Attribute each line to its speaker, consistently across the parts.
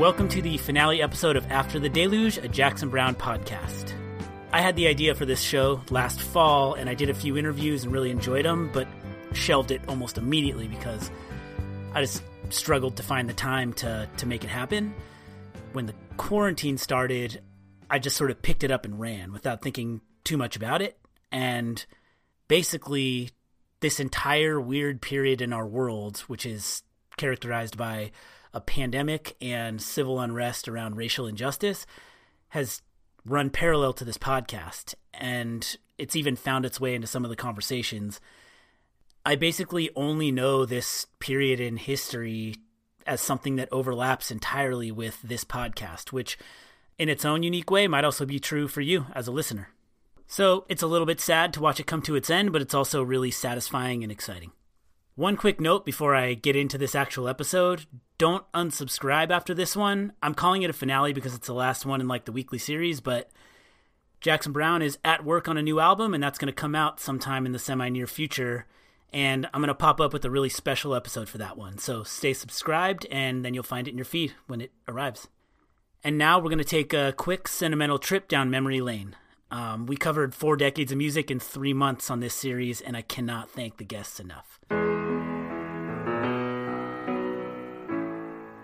Speaker 1: Welcome to the finale episode of After the Deluge, a Jackson Browne podcast. I had the idea for this show last fall, and I did a few interviews and really enjoyed them, but shelved it almost immediately because I just struggled to find the time to, to make it happen. When the quarantine started, I just sort of picked it up and ran without thinking too much about it. And basically, this entire weird period in our world, which is characterized by a pandemic and civil unrest around racial injustice has run parallel to this podcast and it's even found its way into some of the conversations. I basically only know this period in history as something that overlaps entirely with this podcast, which in its own unique way might also be true for you as a listener. So it's a little bit sad to watch it come to its end, but it's also really satisfying and exciting. One quick note before I get into this actual episode don't unsubscribe after this one. I'm calling it a finale because it's the last one in like the weekly series, but Jackson Browne is at work on a new album and that's going to come out sometime in the semi near future. And I'm going to pop up with a really special episode for that one. So stay subscribed and then you'll find it in your feed when it arrives. And now we're going to take a quick sentimental trip down memory lane. Um, we covered four decades of music in three months on this series, and I cannot thank the guests enough.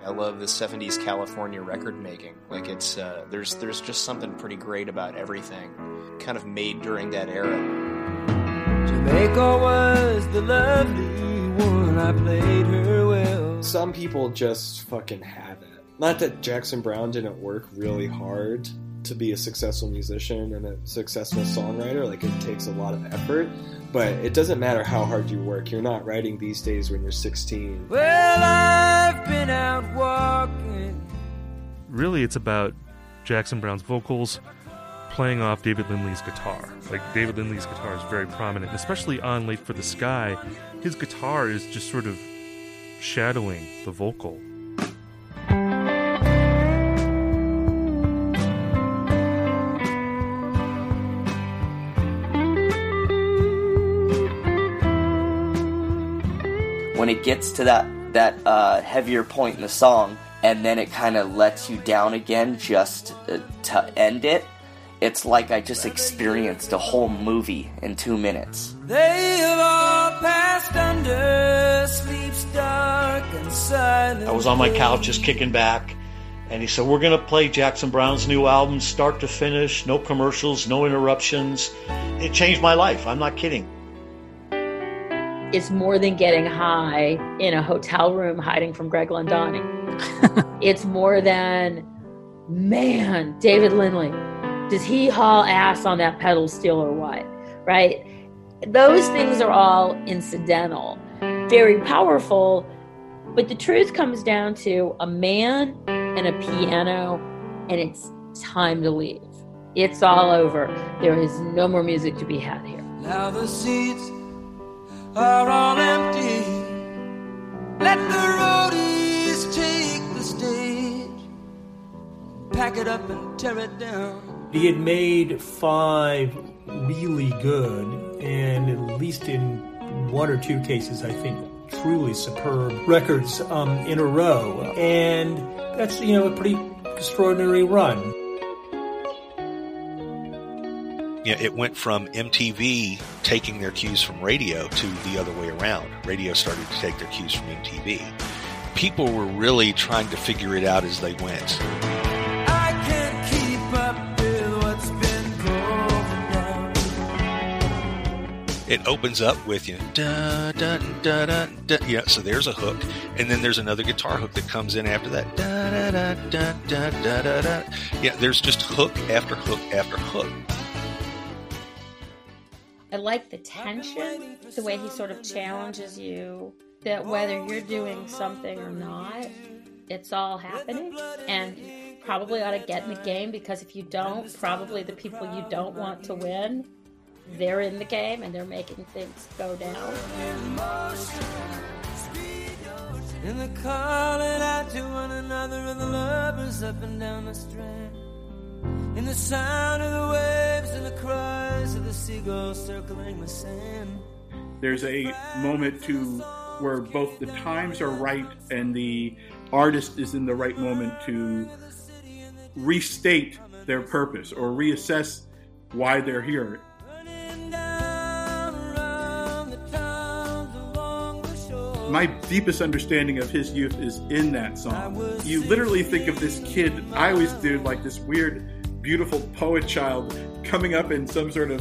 Speaker 2: I love the '70s California record making. Like it's uh, there's there's just something pretty great about everything, kind of made during that era.
Speaker 3: Jamaica was the lovely one. I played her well.
Speaker 4: Some people just fucking have it. Not that Jackson Browne didn't work really hard to be a successful musician and a successful songwriter. Like it takes a lot of effort, but it doesn't matter how hard you work. You're not writing these days when you're 16.
Speaker 3: Well, I've been out walking.
Speaker 5: Really, it's about Jackson Browne's vocals playing off David Lindley's guitar. Like David Lindley's guitar is very prominent, especially on Late for the Sky. His guitar is just sort of shadowing the vocal.
Speaker 6: When it gets to that that uh, heavier point in the song, and then it kind of lets you down again just uh, to end it. It's like I just experienced a whole movie in two minutes.
Speaker 3: They have all passed under sleep's dark and silent.
Speaker 7: I was on my couch just kicking back, and he said, We're going to play Jackson Browne's new album, start to finish, no commercials, no interruptions. It changed my life. I'm not kidding.
Speaker 8: It's more than getting high in a hotel room hiding from Greg Ladanyi. Mm. it's more than, man, David Lindley, does he haul ass on that pedal steel or what? Right? Those things are all incidental, very powerful, but the truth comes down to a man and a piano, and it's time to leave. It's all over. There is no more music to be had here.
Speaker 3: Now the seats are all empty. Let the roadies take the stage, pack it up and tear it down.
Speaker 9: He had made five really good, and at least in one or two cases, I think truly superb records um, in a row. And that's, you know, a pretty extraordinary run.
Speaker 10: You know, it went from MTV taking their cues from radio to the other way around. Radio started to take their cues from MTV. People were really trying to figure it out as they went.
Speaker 3: I can't keep up with what's been going down.
Speaker 10: It opens up with you know, da, da, da, da, da, yeah. So there's a hook, and then there's another guitar hook that comes in after that. Da, da, da, da, da, da, da. Yeah, there's just hook after hook after hook.
Speaker 8: Like the tension, the way he sort of challenges you that whether you're doing something or not, it's all happening. And you probably ought to get in the game because if you don't, probably the people you don't want to win, they're in the game and they're making things go down.
Speaker 3: And they're calling out to one another, the lovers up and down the strand. In the sound of the waves and the cries of the seagulls circling the sand.
Speaker 11: There's a moment to where both the times are right and the artist is in the right moment to restate their purpose or reassess why they're here. My deepest understanding of his youth is in that song. You literally think of this kid, I always do, like this weird, beautiful poet child coming up in some sort of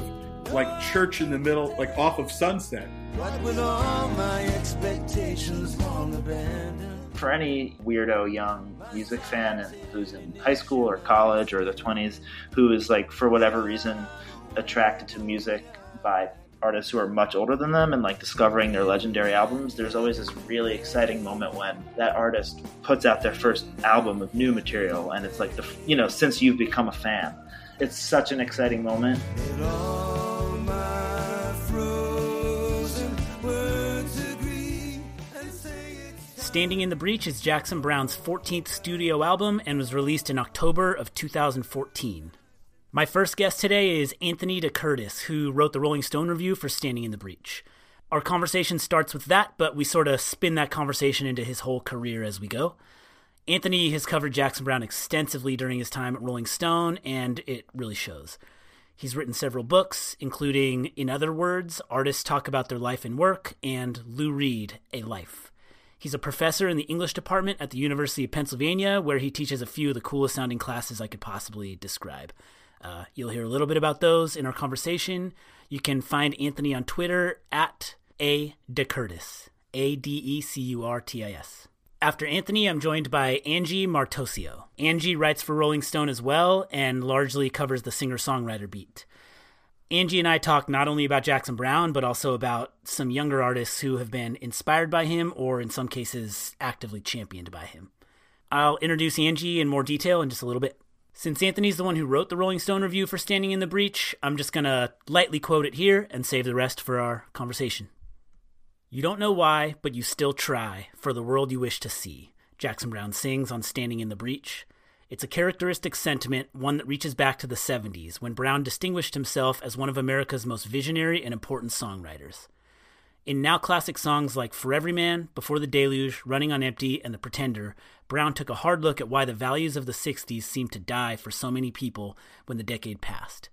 Speaker 11: like church in the middle, like off of Sunset.
Speaker 3: What with all my expectations long abandoned?
Speaker 12: for any weirdo young music fan who's in high school or college or their 20s who is like for whatever reason attracted to music by artists who are much older than them and like discovering their legendary albums there's always this really exciting moment when that artist puts out their first album of new material and it's like the you know since you've become a fan it's such an exciting moment
Speaker 3: All my frozen words agree and say it's
Speaker 1: Standing in the Breach is Jackson Browne's 14th studio album and was released in October of 2014. My first guest today is Anthony DeCurtis, who wrote the Rolling Stone review for Standing in the Breach. Our conversation starts with that, but we sort of spin that conversation into his whole career as we go. Anthony has covered Jackson Browne extensively during his time at Rolling Stone, and it really shows. He's written several books, including In Other Words, Artists Talk About Their Life and Work, and Lou Reed, A Life. He's a professor in the English department at the University of Pennsylvania, where he teaches a few of the coolest sounding classes I could possibly describe. Uh, you'll hear a little bit about those in our conversation. You can find Anthony on Twitter at A DeCurtis, A D E C U R T I S. After Anthony, I'm joined by Angie Martoccio. Angie writes for Rolling Stone as well and largely covers the singer songwriter beat. Angie and I talk not only about Jackson Browne, but also about some younger artists who have been inspired by him or, in some cases, actively championed by him. I'll introduce Angie in more detail in just a little bit. Since Anthony's the one who wrote the Rolling Stone review for Standing in the Breach, I'm just going to lightly quote it here and save the rest for our conversation. You don't know why, but you still try for the world you wish to see, Jackson Browne sings on Standing in the Breach. It's a characteristic sentiment, one that reaches back to the 70s, when Browne distinguished himself as one of America's most visionary and important songwriters. In now classic songs like For Every Man, Before the Deluge, Running on Empty, and The Pretender, Browne took a hard look at why the values of the 60s seemed to die for so many people when the decade passed.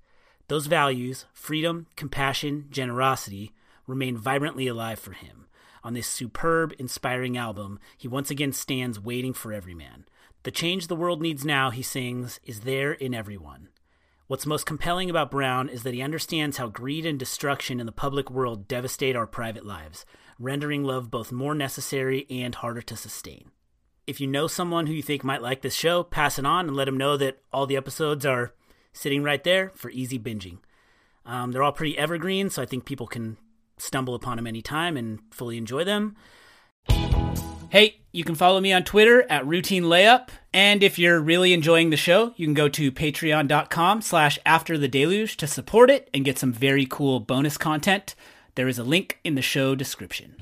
Speaker 1: Those values, freedom, compassion, generosity, remain vibrantly alive for him. On this superb, inspiring album, he once again stands waiting for every man. The change the world needs now, he sings, is there in everyone. What's most compelling about Browne is that he understands how greed and destruction in the public world devastate our private lives, rendering love both more necessary and harder to sustain. If you know someone who you think might like this show, pass it on and let them know that all the episodes are sitting right there for easy binging. Um, they're all pretty evergreen, so I think people can stumble upon them anytime and fully enjoy them. Hey, you can follow me on Twitter at Routine Layup. And if you're really enjoying the show, you can go to patreon.com slash after the deluge to support it and get some very cool bonus content. There is a link in the show description.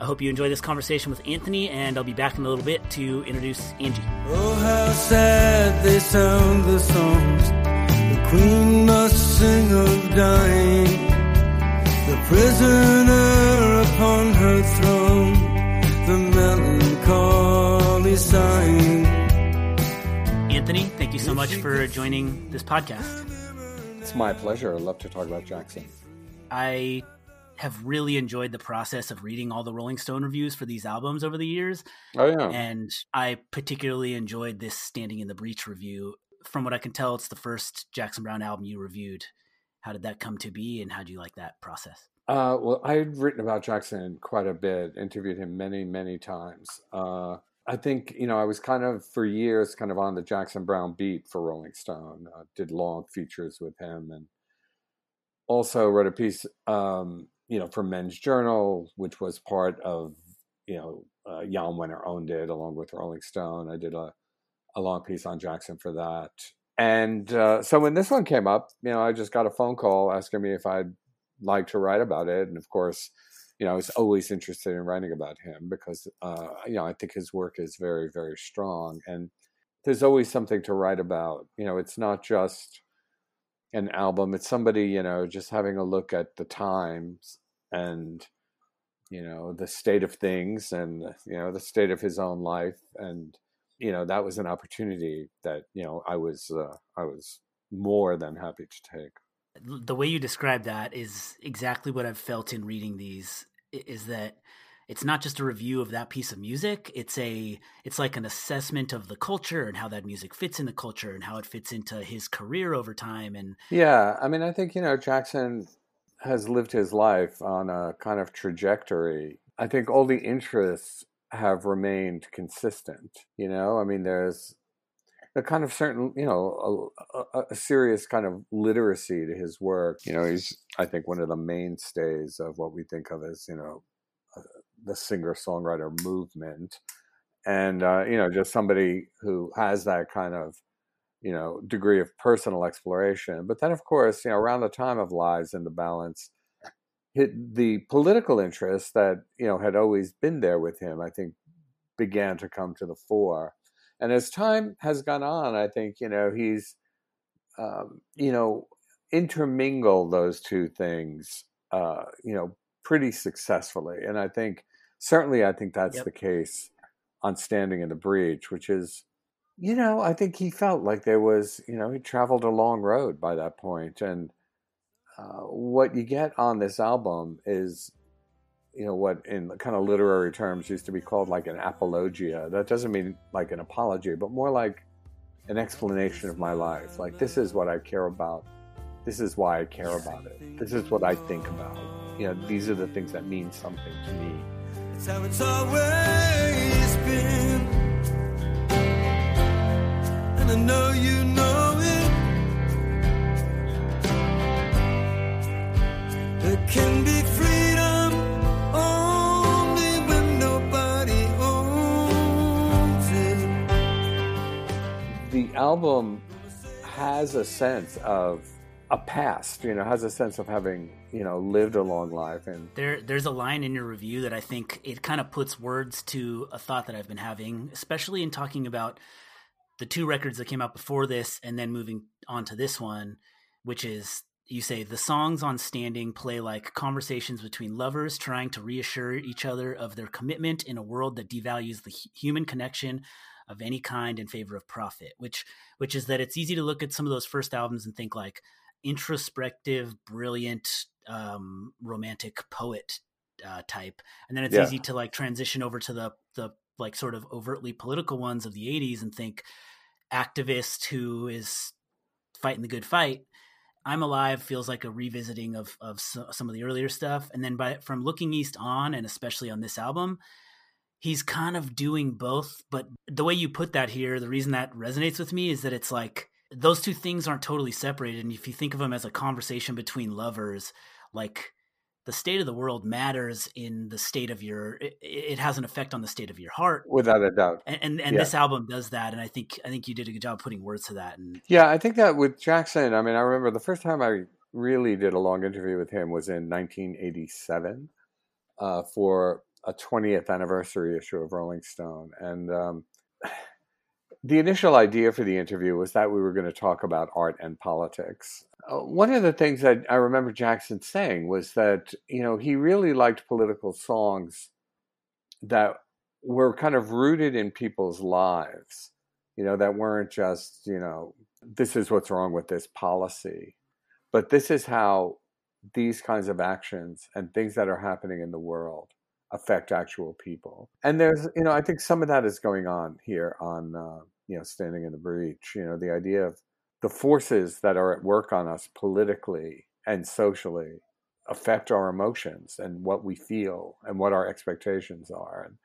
Speaker 1: I hope you enjoy this conversation with Anthony, and I'll be back in a little bit to introduce Angie.
Speaker 3: Oh, how sad they sound the songs. The queen must sing of dying. The prisoner upon her throne. The melancholy sighing.
Speaker 1: Anthony, thank you so much for joining this podcast.
Speaker 13: It's my pleasure. I'd love to talk about Jackson.
Speaker 1: I have really enjoyed the process of reading all the Rolling Stone reviews for these albums over the years.
Speaker 13: Oh yeah.
Speaker 1: And I particularly enjoyed this Standing in the Breach review. From what I can tell, it's the first Jackson Browne album you reviewed. How did that come to be and how do you like that process?
Speaker 13: Uh, well, I'd written about Jackson quite a bit, interviewed him many, many times. Uh, I think, you know, I was kind of, for years, kind of on the Jackson Browne beat for Rolling Stone. Uh, did long features with him and also wrote a piece um, you know, for Men's Journal, which was part of, you know, uh, Jan Wenner owned it along with Rolling Stone. I did a, a long piece on Jackson for that. And uh, so when this one came up, you know, I just got a phone call asking me if I'd like to write about it. And of course, you know, I was always interested in writing about him because, uh, you know, I think his work is very, very strong. And there's always something to write about. You know, it's not just an album, it's somebody, you know, just having a look at the times and, you know, the state of things and, you know, the state of his own life. And, you know, that was an opportunity that, you know, I was, uh, I was more than happy to take
Speaker 1: the way you describe that is exactly what I've felt in reading these is that it's not just a review of that piece of music it's a it's like an assessment of the culture and how that music fits in the culture and how it fits into his career over time and
Speaker 13: yeah i mean i think you know jackson has lived his life on a kind of trajectory i think all the interests have remained consistent you know i mean there's a kind of certain, you know, a, a, serious kind of literacy to his work. You know, he's, I think, one of the mainstays of what we think of as, you know, the singer songwriter movement. And, uh, you know, just somebody who has that kind of, you know, degree of personal exploration. But then, of course, you know, around the time of Lives in the Balance, the political interest that, you know, had always been there with him, I think, began to come to the fore and as time has gone on, I think you know he's, um, you know, intermingle those two things, uh, you know, pretty successfully. And I think certainly, I think that's yep. the case on Standing in the Breach, which is, you know, I think he felt like there was, you know, he traveled a long road by that point, and uh, what you get on this album is you know what in kind of literary terms used to be called like an apologia. That doesn't mean like an apology but more like an explanation of my life. Like this is what i care about. This is why i care about it. This is what i think about. You know these are the things that mean something to me how it's always been. And i know you know it. It can be album has a sense of a past, you know, has a sense of having, you know, lived a long life and
Speaker 1: there there's a line in your review that I think it kind of puts words to a thought that I've been having, especially in talking about the two records that came out before this and then moving on to this one, which is you say the songs on standing play like conversations between lovers trying to reassure each other of their commitment in a world that devalues the human connection of any kind in favor of profit, which which is that it's easy to look at some of those first albums and think like introspective, brilliant, um, romantic poet uh, type, and then it's yeah. easy to like transition over to the the like sort of overtly political ones of the '80s and think activist who is fighting the good fight. I'm Alive feels like a revisiting of of some of the earlier stuff, and then by from Looking East on, and especially on this album, he's kind of doing both. But the way you put that here, the reason that resonates with me is that it's like those two things aren't totally separated. And if you think of them as a conversation between lovers, like the state of the world matters in the state of your it, it, has an effect on the state of your heart
Speaker 13: without a doubt
Speaker 1: and and, and yeah. this album does that and i think i think you did a good job putting words to that and
Speaker 13: yeah i think that with jackson i mean i remember the first time i really did a long interview with him was in 1987 uh, for a 20th anniversary issue of Rolling Stone. And um, the initial idea for the interview was that we were going to talk about art and politics. Uh, one of the things that I remember Jackson saying was that, you know, he really liked political songs that were kind of rooted in people's lives, you know, that weren't just, you know, this is what's wrong with this policy, but this is how these kinds of actions and things that are happening in the world affect actual people. And there's, you know, I think some of that is going on here on, uh, you know, standing in the breach. You know, the idea of the forces that are at work on us politically and socially affect our emotions and what we feel and what our expectations are. And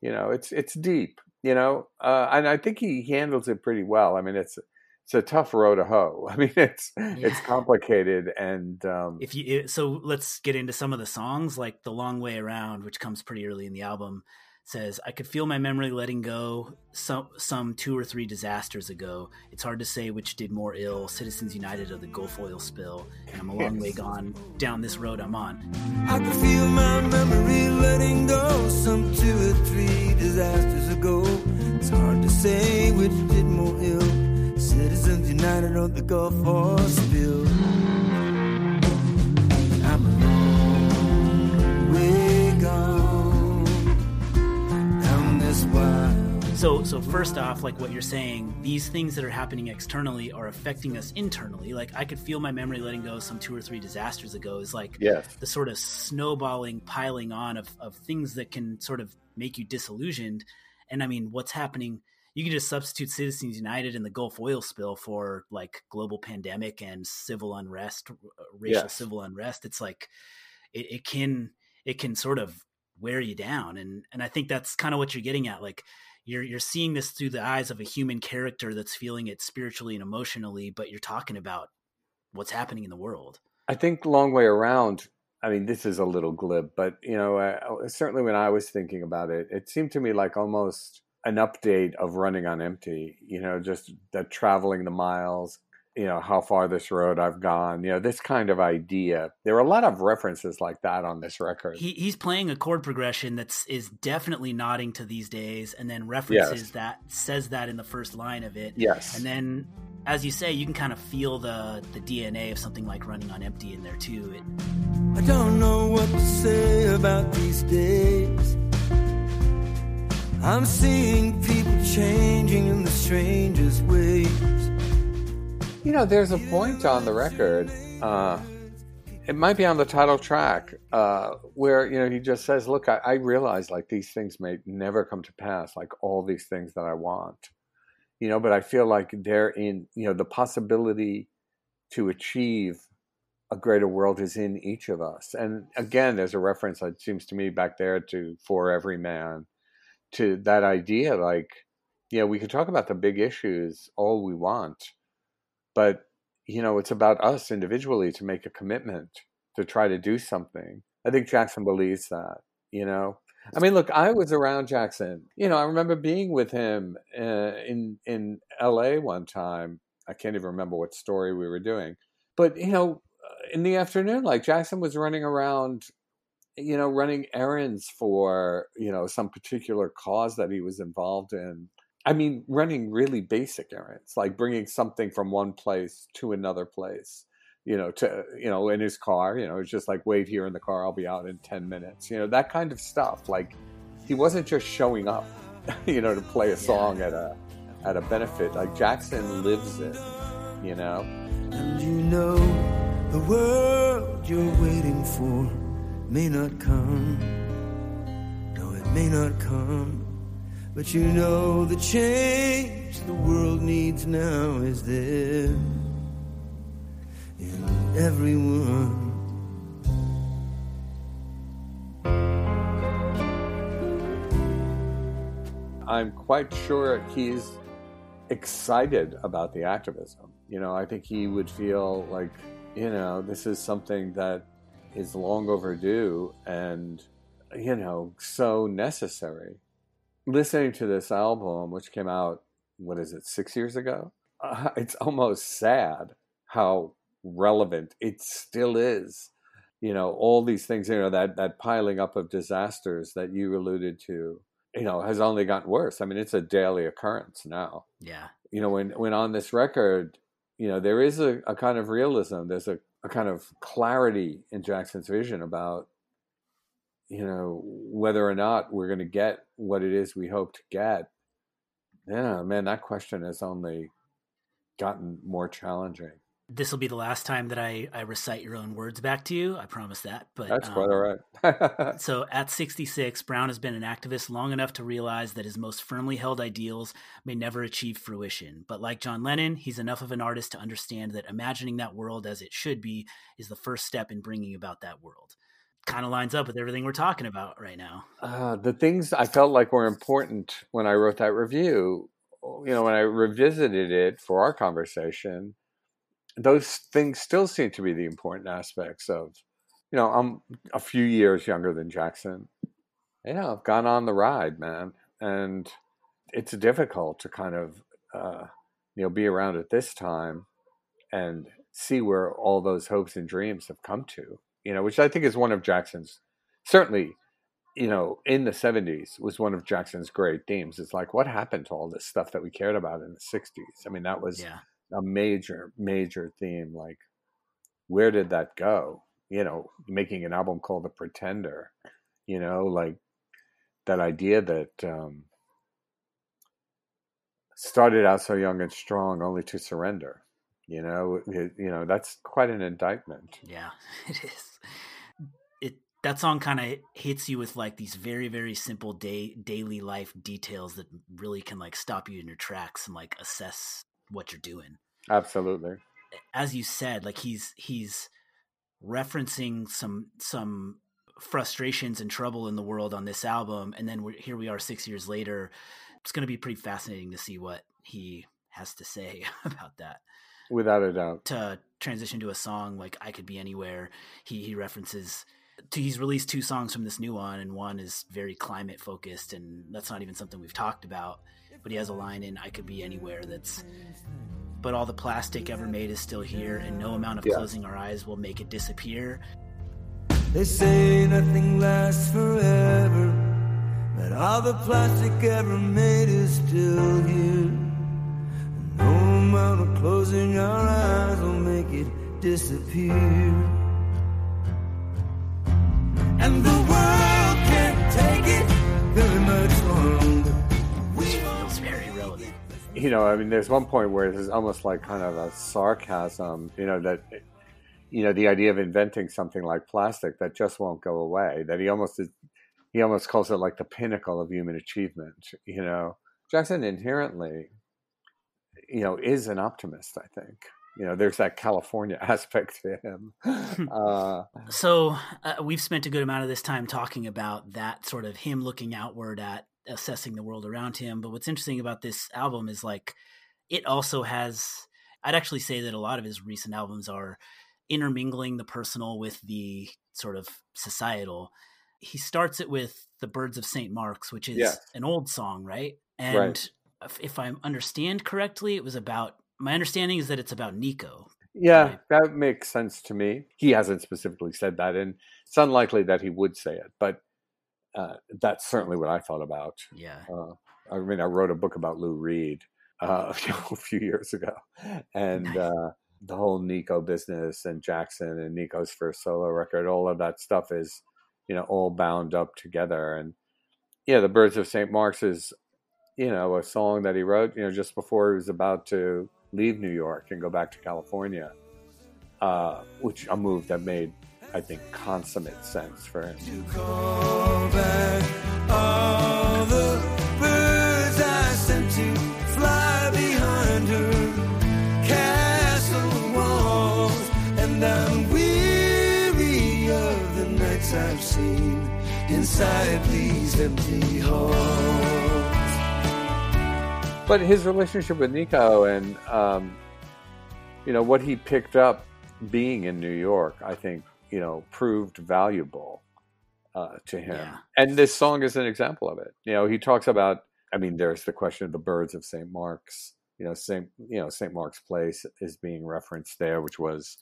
Speaker 13: you know, it's it's deep. You know, uh, and I think he handles it pretty well. I mean, it's it's a tough road to hoe. I mean, it's yeah. it's complicated, and um,
Speaker 1: if you so let's get into some of the songs, like "The Long Way Around," which comes pretty early in the album says, I could feel my memory letting go some, some two or three disasters ago. It's hard to say which did more ill Citizens United or the Gulf oil spill. And I'm a long way gone down this road I'm on.
Speaker 3: I could feel my memory letting United or the Gulf oil spill.
Speaker 1: So, so first off, like what you're saying, these things that are happening externally are affecting us internally. Like I could feel my memory letting go some two or three disasters ago is like
Speaker 13: yes.
Speaker 1: the sort of snowballing, piling on of, of things that can sort of make you disillusioned. And I mean, what's happening? You can just substitute Citizens United and the Gulf oil spill for like global pandemic and civil unrest, racial yes. civil unrest. It's like it, it can it can sort of wear you down, and and I think that's kind of what you're getting at. Like you're you're seeing this through the eyes of a human character that's feeling it spiritually and emotionally, but you're talking about what's happening in the world.
Speaker 13: I think long way around. I mean, this is a little glib, but you know, uh, certainly when I was thinking about it, it seemed to me like almost an update of running on empty. You know, just that traveling the miles, you know how far this road I've gone, you know this kind of idea. There are a lot of references like that on this record.
Speaker 1: He, he's playing a chord progression that's is definitely nodding to these days, and then references yes. that says that in the first line of it.
Speaker 13: Yes,
Speaker 1: and then as you say, you can kind of feel the the DNA of something like running on empty in there too. It,
Speaker 3: I don't know what to say about these days. I'm seeing people changing in the strangest ways.
Speaker 13: You know, there's a point on the record. Uh, it might be on the title track uh, where you know he just says, "Look, I, I realize like these things may never come to pass, like all these things that I want, you know, but I feel like they're in you know the possibility to achieve a greater world is in each of us." And again, there's a reference it seems to me back there to "For Every Man," to that idea, like know, we could talk about the big issues all we want but you know it's about us individually to make a commitment to try to do something. I think jackson believes that you know? I mean look i was around jackson. You know i remember being with him uh, in in la one time. I can't even remember what story we were doing but you know in the afternoon like jackson was running around you know running errands for you know some particular cause that he was involved in I mean, running really basic errands, like bringing something from one place to another place, you know, to, you know, in his car, you know, it's just like, wait here in the car, I'll be out in 10 minutes, you know, that kind of stuff. Like, he wasn't just showing up, you know, to play a song at a, at a benefit. Like, Jackson lives it, you know?
Speaker 3: And you know, the world you're waiting for may not come. No, it may not come. But you know the change the world needs now is there in everyone.
Speaker 13: I'm quite sure he's excited about the activism. You know, I think he would feel like, you know, this is something that is long overdue and, you know, so necessary listening to this album, which came out, what is it, six years ago? Uh, it's almost sad how relevant it still is. You know, all these things, you know, that, that piling up of disasters that you alluded to, you know, has only gotten worse. I mean, it's a daily occurrence now.
Speaker 1: Yeah.
Speaker 13: You know, when, when on this record, you know, there is a, a kind of realism, there's a, a kind of clarity in Jackson's vision about you know, whether or not we're going to get what it is we hope to get, yeah, man, that question has only gotten more challenging.
Speaker 1: This will be the last time that I, I recite your own words back to you. I promise that. But
Speaker 13: that's um, quite all right.
Speaker 1: so at 66, Browne has been an activist long enough to realize that his most firmly held ideals may never achieve fruition. But like John Lennon, he's enough of an artist to understand that imagining that world as it should be is the first step in bringing about that world kind of lines up with everything we're talking about right now.
Speaker 13: Uh, the things I felt like were important when I wrote that review you know, when I revisited it for our conversation, those things still seem to be the important aspects of, you know, I'm a few years younger than Jackson. You know, I've gone on the ride, man, and it's difficult to kind of, uh, you know, be around at this time and see where all those hopes and dreams have come to. You know, which I think is one of Jackson's certainly you know, in the 70s was one of Jackson's great themes. It's like, what happened to all this stuff that we cared about in the 60s? I mean, that was
Speaker 1: Yeah.
Speaker 13: A major, major theme. Like, where did that go? You know, making an album called The Pretender, you know, like that idea that um, started out so young and strong only to surrender. You know, it, you know that's quite an indictment.
Speaker 1: Yeah, it is. It that song kind of hits you with like these very very simple day daily life details that really can like stop you in your tracks and like assess what you're doing.
Speaker 13: Absolutely.
Speaker 1: As you said, like he's he's referencing some some frustrations and trouble in the world on this album and then we're, here we are 6 years later. It's going to be pretty fascinating to see what he has to say about that
Speaker 13: Without a doubt.
Speaker 1: to transition to a song like I Could Be Anywhere, he he references to, he's released two songs from this new one, and one is very climate focused, and that's not even something we've talked about. But he has a line in I Could Be Anywhere that's but all the plastic ever made is still here, and no amount of
Speaker 3: Yeah.
Speaker 1: closing our eyes will make it disappear.
Speaker 3: They say nothing lasts forever, that all the plastic ever made is still here. And no amount of closing our eyes will make it disappear. And the world can't take it very much longer.
Speaker 1: Feels very relevant.
Speaker 13: You know, I mean, there's one point where it's almost like kind of a sarcasm, you know, that, you know, the idea of inventing something like plastic that just won't go away, that he almost is, he almost calls it like the pinnacle of human achievement, you know. Jackson inherently, you know, is an optimist, I think. You know, there's that California aspect to him. uh,
Speaker 1: So uh, we've spent a good amount of this time talking about that sort of him looking outward at assessing the world around him. But what's interesting about this album is like it also has. I'd actually say that a lot of his recent albums are intermingling the personal with the sort of societal. He starts it with "The Birds of St. Mark's," which is
Speaker 13: Yes.
Speaker 1: an old song, right? And
Speaker 13: Right.
Speaker 1: if, if I understand correctly, it was about. My understanding is that it's about Nico,
Speaker 13: Yeah, that makes sense to me. He hasn't specifically said that, and it's unlikely that he would say it, but uh, that's certainly what I thought about.
Speaker 1: Yeah.
Speaker 13: Uh, I mean, I wrote a book about Lou Reed uh, a few years ago, and uh, the whole Nico business and Jackson and Nico's first solo record, all of that stuff is, you know, all bound up together. And yeah, the Birds of St. Mark's is, you know, a song that he wrote, you know, just before he was about to leave New York and go back to California, uh, which a move that made, I think, consummate sense for him.
Speaker 3: Call back all the birds I sent to fly behind her castle walls, and I'm weary of the nights I've seen inside these empty halls.
Speaker 13: But his relationship with Nico and um, you know what he picked up being in New York, I think you know proved valuable uh, to him. And this song is an example of it. You know, he talks about. I mean, there's the question of the birds of St. Mark's. You know, St. You know St. Mark's Place is being referenced there, which was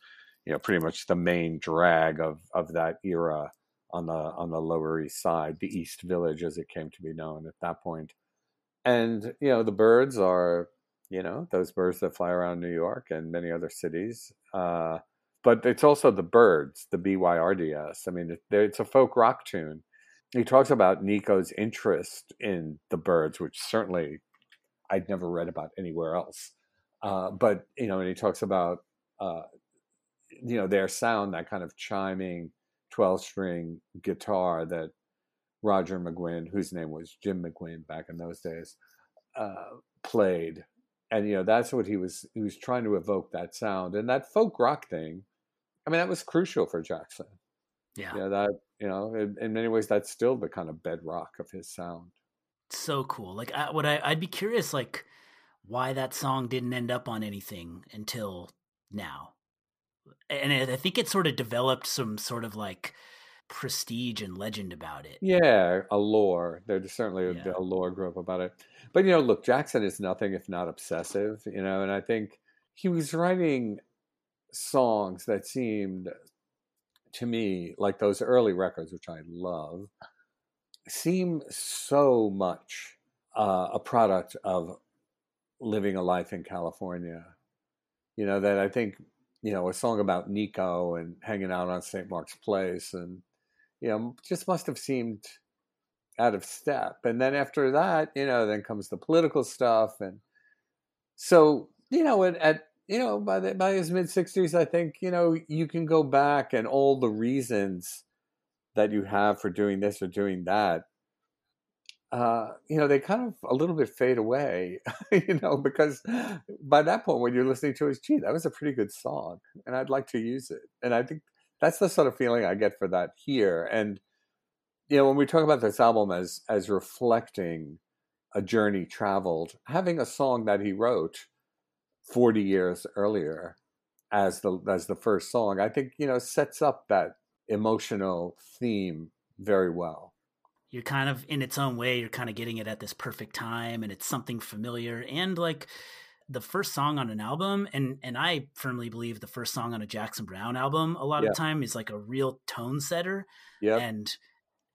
Speaker 13: you know pretty much the main drag of of that era on the on the Lower East Side, the East Village as it came to be known at that point and you know the birds are you know those birds that fly around new york and many other cities uh, but it's also the birds the byrds i mean it's a folk rock tune he talks about nico's interest in the birds which certainly i'd never read about anywhere else uh, but you know and he talks about uh, you know their sound that kind of chiming 12 string guitar that Roger McGuinn, whose name was Jim McGuinn back in those days, uh, played, and you know that's what he was. He was trying to evoke that sound and that folk rock thing. I mean, that was crucial for Jackson.
Speaker 1: Yeah.
Speaker 13: Know, that you know, in, in many ways, that's still the kind of bedrock of his sound.
Speaker 1: so cool. Like, I, what I, I'd be curious, like, why that song didn't end up on anything until now. And I think it sort of developed some sort of like prestige and legend about it.
Speaker 13: Yeah, a lore. There's certainly a,
Speaker 1: Yeah.
Speaker 13: a lore grew up about it. But you know, look, Jackson is nothing if not obsessive. You know, and I think he was writing songs that seemed to me like those early records, which I love, seem so much uh, a product of living a life in California. You know that I think you know a song about Nico and hanging out on St. Mark's Place and you know, just must have seemed out of step. And then after that, you know, then comes the political stuff, and so you know, at, at you know, by the, by his mid sixties, I think you know you can go back and all the reasons that you have for doing this or doing that. Uh, you know, they kind of a little bit fade away, you know, because by that point, when you're listening to his, gee, that was a pretty good song, and I'd like to use it. And I think that's the sort of feeling I get for that here. And you know, when we talk about this album as as reflecting a journey traveled, having a song that he wrote 40 years earlier as the as the first song, I think, you know, sets up that emotional theme very well.
Speaker 1: You're kind of in its own way, you're kind of getting it at this perfect time and it's something familiar and like the first song on an album and and I firmly believe the first song on a Jackson Browne album a lot
Speaker 13: Yeah.
Speaker 1: of time is like a real tone setter
Speaker 13: Yeah.
Speaker 1: and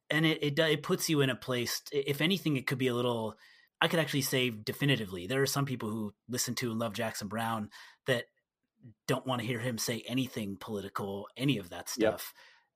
Speaker 1: and it, it it puts you in a place if anything it could be a little i could actually say definitively there are some people who listen to and love jackson browne that don't want to hear him say anything political any of that
Speaker 13: Yep.
Speaker 1: stuff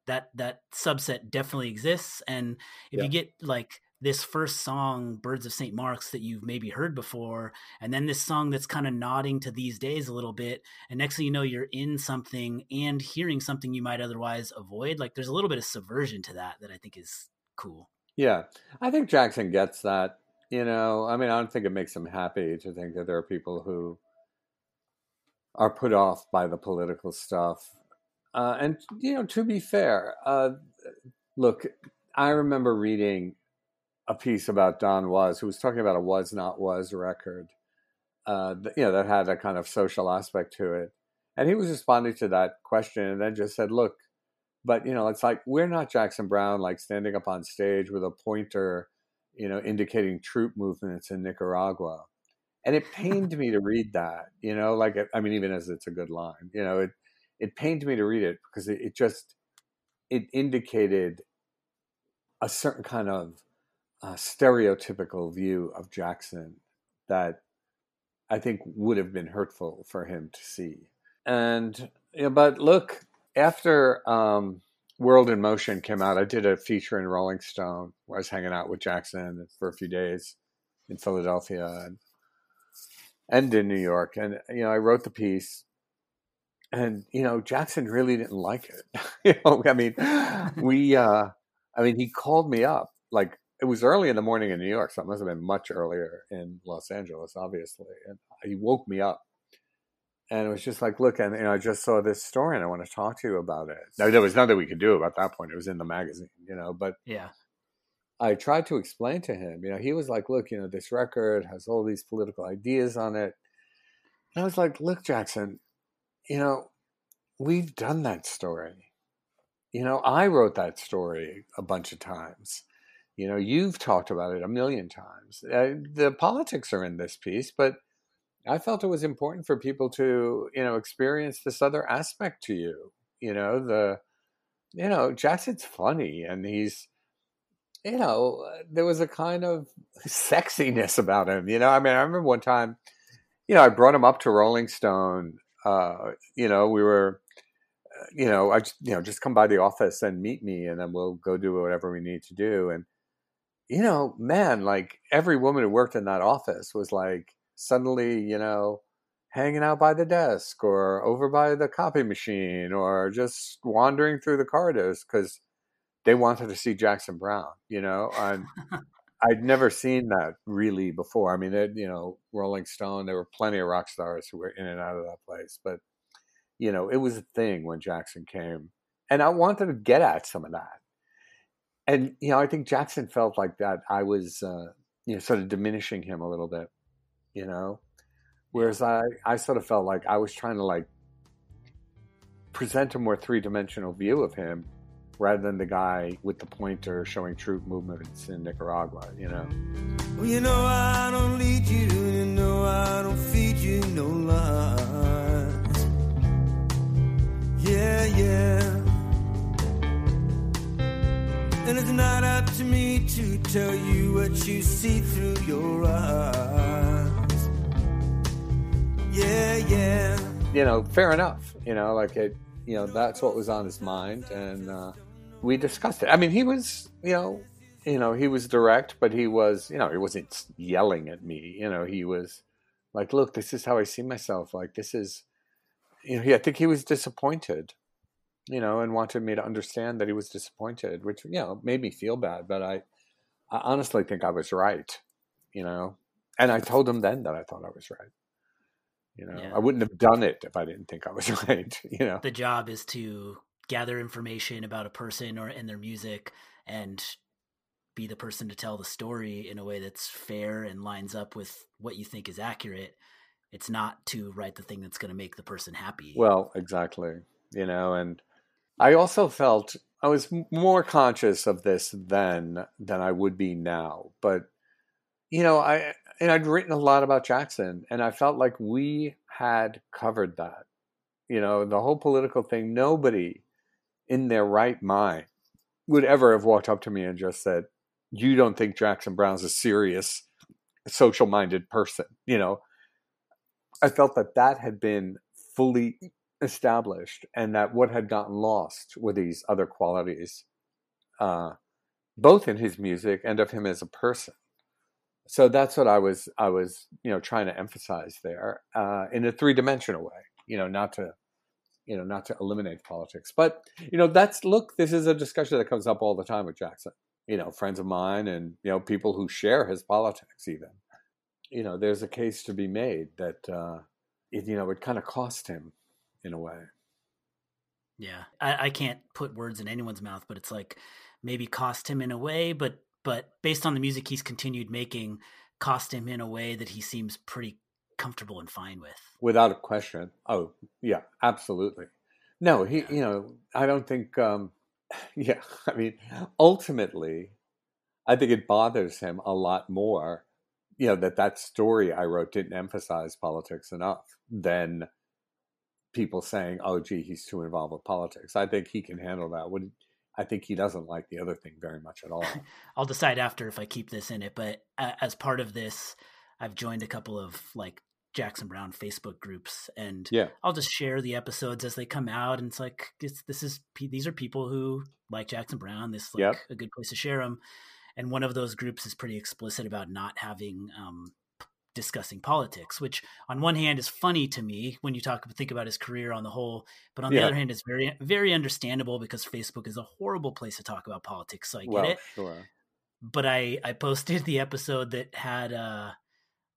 Speaker 1: that that subset definitely exists and if
Speaker 13: Yeah.
Speaker 1: you get like this first song birds of st mark's that you've maybe heard before and then this song that's kind of nodding to these days a little bit and next thing you know you're in something and hearing something you might otherwise avoid like there's a little bit of subversion to that that i think is cool
Speaker 13: Yeah. I think Jackson gets that. You know, I mean, I don't think it makes him happy to think that there are people who are put off by the political stuff. Uh, and, you know, to be fair, uh, look, I remember reading a piece about Don Was, who was talking about a was not was record, uh, you know, that had a kind of social aspect to it. And he was responding to that question and then just said, look, but you know it's like we're not jackson browne like standing up on stage with a pointer you know indicating troop movements in nicaragua and it pained me to read that you know like i mean even as it's a good line you know it it pained me to read it because it, it just it indicated a certain kind of uh, stereotypical view of jackson that i think would have been hurtful for him to see. And you know, but look after um, World in Motion came out, I did a feature in Rolling Stone I was hanging out with Jackson for a few days in Philadelphia and, and in New York. And, you know, I wrote the piece and, you know, Jackson really didn't like it. you know, I mean, we, uh, I mean, he called me up like it was early in the morning in New York, so it must have been much earlier in Los Angeles, obviously. And he woke me up and it was just like, look, and you know, I just saw this story, and I want to talk to you about it. Now, there was nothing we could do about that point; it was in the magazine, you know. But
Speaker 1: yeah
Speaker 13: I tried to explain to him, you know, he was like, look, you know, this record has all these political ideas on it. And I was like, look, Jackson, you know, we've done that story. You know, I wrote that story a bunch of times. You know, you've talked about it a million times. Uh, the politics are in this piece, but I felt it was important for people to, you know, experience this other aspect to you. You know, the, you know, Jackson's funny and he's, you know, uh, there was a kind of sexiness about him. You know, I mean, I remember one time, you know, I brought him up to Rolling Stone. Uh, you know, we were, uh, you know, I just, you know, just come by the office and meet me, and then we'll go do whatever we need to do. And, you know, man, like every woman who worked in that office was like suddenly, you know, hanging out by the desk or over by the copy machine or just wandering through the corridors because they wanted to see Jackson Browne, you know, and I'd never seen that really before. I mean, it, you know, Rolling Stone, there were plenty of rock stars who were in and out of that place, but you know, it was a thing when Jackson came, and I wanted to get at some of that. And you know, I think Jackson felt like that I was, uh, you know, sort of diminishing him a little bit, you know. Whereas I, I sort of felt like I was trying to like present a more three dimensional view of him rather than the guy with the pointer showing troop movements in Nicaragua, you know.
Speaker 3: Well, you know I don't lead you, you know I don't feed you no lies. Yeah, yeah. And it's not up to me to tell you what you see through your eyes. Yeah, yeah.
Speaker 13: You know, fair enough. You know, like it. You know, that's what was on his mind, and uh, we discussed it. I mean, he was, you know, you know, he was direct, but he was, you know, he wasn't yelling at me. You know, he was like, "Look, this is how I see myself. Like, this is," you know, he, I think he was disappointed, you know, and wanted me to understand that he was disappointed, which you know made me feel bad. But I, I honestly think I was right, you know, and I told him then that I thought I was right. You know,
Speaker 1: Yeah.
Speaker 13: I wouldn't have done it if I didn't think I was right. You know,
Speaker 1: The job is to gather information about a person or in their music and be the person to tell the story in a way that's fair and lines up with what you think is accurate. It's not to write the thing that's going to make the person happy.
Speaker 13: Well, exactly. You know, and I also felt I was more conscious of this then than I would be now. But you know, I and I'd written a lot about Jackson, and I felt like we had covered that. You know, the whole political thing. Nobody in their right mind would ever have walked up to me and just said, "You don't think Jackson Browne's a serious, social-minded person?" You know, I felt that that had been fully established and that what had gotten lost were these other qualities, uh, both in his music and of him as a person. So that's what I was I was you know trying to emphasize there uh, in a three dimensional way. You know, not to you know not to eliminate politics, but you know that's look. This is a discussion that comes up all the time with Jackson. You know, friends of mine and you know people who share his politics even you know, there's a case to be made that uh, it, you know it kind of cost him in a way.
Speaker 1: Yeah, I, I can't put words in anyone's mouth, but it's like maybe cost him in a way, but but based on the music he's continued making, cost him in a way that he seems pretty comfortable and fine with.
Speaker 13: without a question. Oh, yeah, absolutely. No, he, you know, I don't think, um, yeah, I mean, ultimately, I think it bothers him a lot more, you know, that that story I wrote didn't emphasize politics enough than people saying, oh, gee, he's too involved with politics. I think he can handle that. What I think he doesn't like the other thing very much at all.
Speaker 1: I'll decide after if I keep this in it, but uh, as part of this, I've joined a couple of like Jackson Browne Facebook groups, and
Speaker 13: Yeah.
Speaker 1: I'll just share the episodes as they come out. And it's like it's, this is these are people who like Jackson Browne. This is like
Speaker 13: Yep.
Speaker 1: a good place to share them. And one of those groups is pretty explicit about not having um, discussing politics, which on one hand is funny to me when you talk think about his career on the whole, but on the other hand, it's very very understandable because Facebook is a horrible place to talk about politics. So I get
Speaker 13: well,
Speaker 1: it
Speaker 13: sure.
Speaker 1: but I I posted the episode that had uh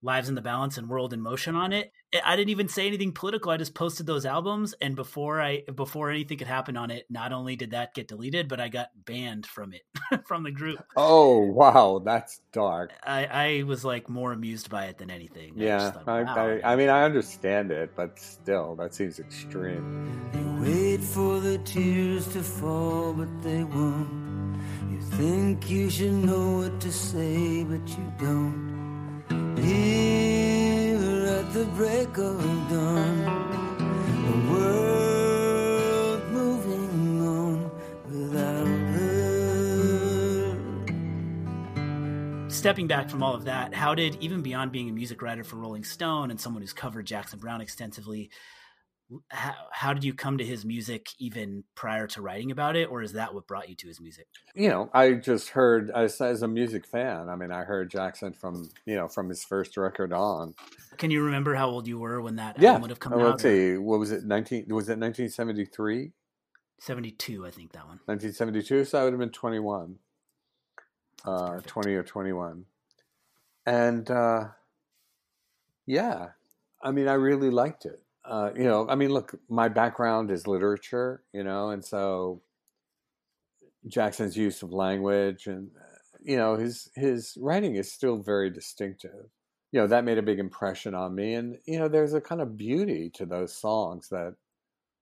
Speaker 1: Lives in the Balance and World in Motion on it. I didn't even say anything political. I just posted those albums and before I before anything could happen on it, not only did that get deleted, but I got banned from it from the group.
Speaker 13: Oh, wow, that's dark.
Speaker 1: I I was like more amused by it than anything. I
Speaker 13: Yeah,
Speaker 1: just thought,
Speaker 13: I,
Speaker 1: wow.
Speaker 13: I, I mean, I understand it, but still, that seems extreme.
Speaker 3: You wait for the tears to fall, but they won't. You think you should know what to say, but you don't. Here at the break of dawn, the world moving on without her.
Speaker 1: stepping back from all of that, how did even beyond being a music writer for Rolling Stone and someone who's covered Jackson Browne extensively, how, how did you come to his music even prior to writing about it, or is that what brought you to his music?
Speaker 13: You know, I just heard as, as a music fan. I mean, I heard Jackson from you know from his first record on.
Speaker 1: Can you remember how old you were when that
Speaker 13: Yeah,
Speaker 1: album would have come
Speaker 13: Uh,
Speaker 1: out?
Speaker 13: let's see, what was it? Nineteen? Was it nineteen seventy three?
Speaker 1: Seventy-two, I think that one.
Speaker 13: 1972, so I would have been 21, uh, 20 or 21. And uh, yeah, I mean, I really liked it. Uh, you know, I mean, look, my background is literature, you know, and so Jackson's use of language and, uh, you know, his, his writing is still very distinctive. you know, that made a big impression on me. And, you know, there's a kind of beauty to those songs that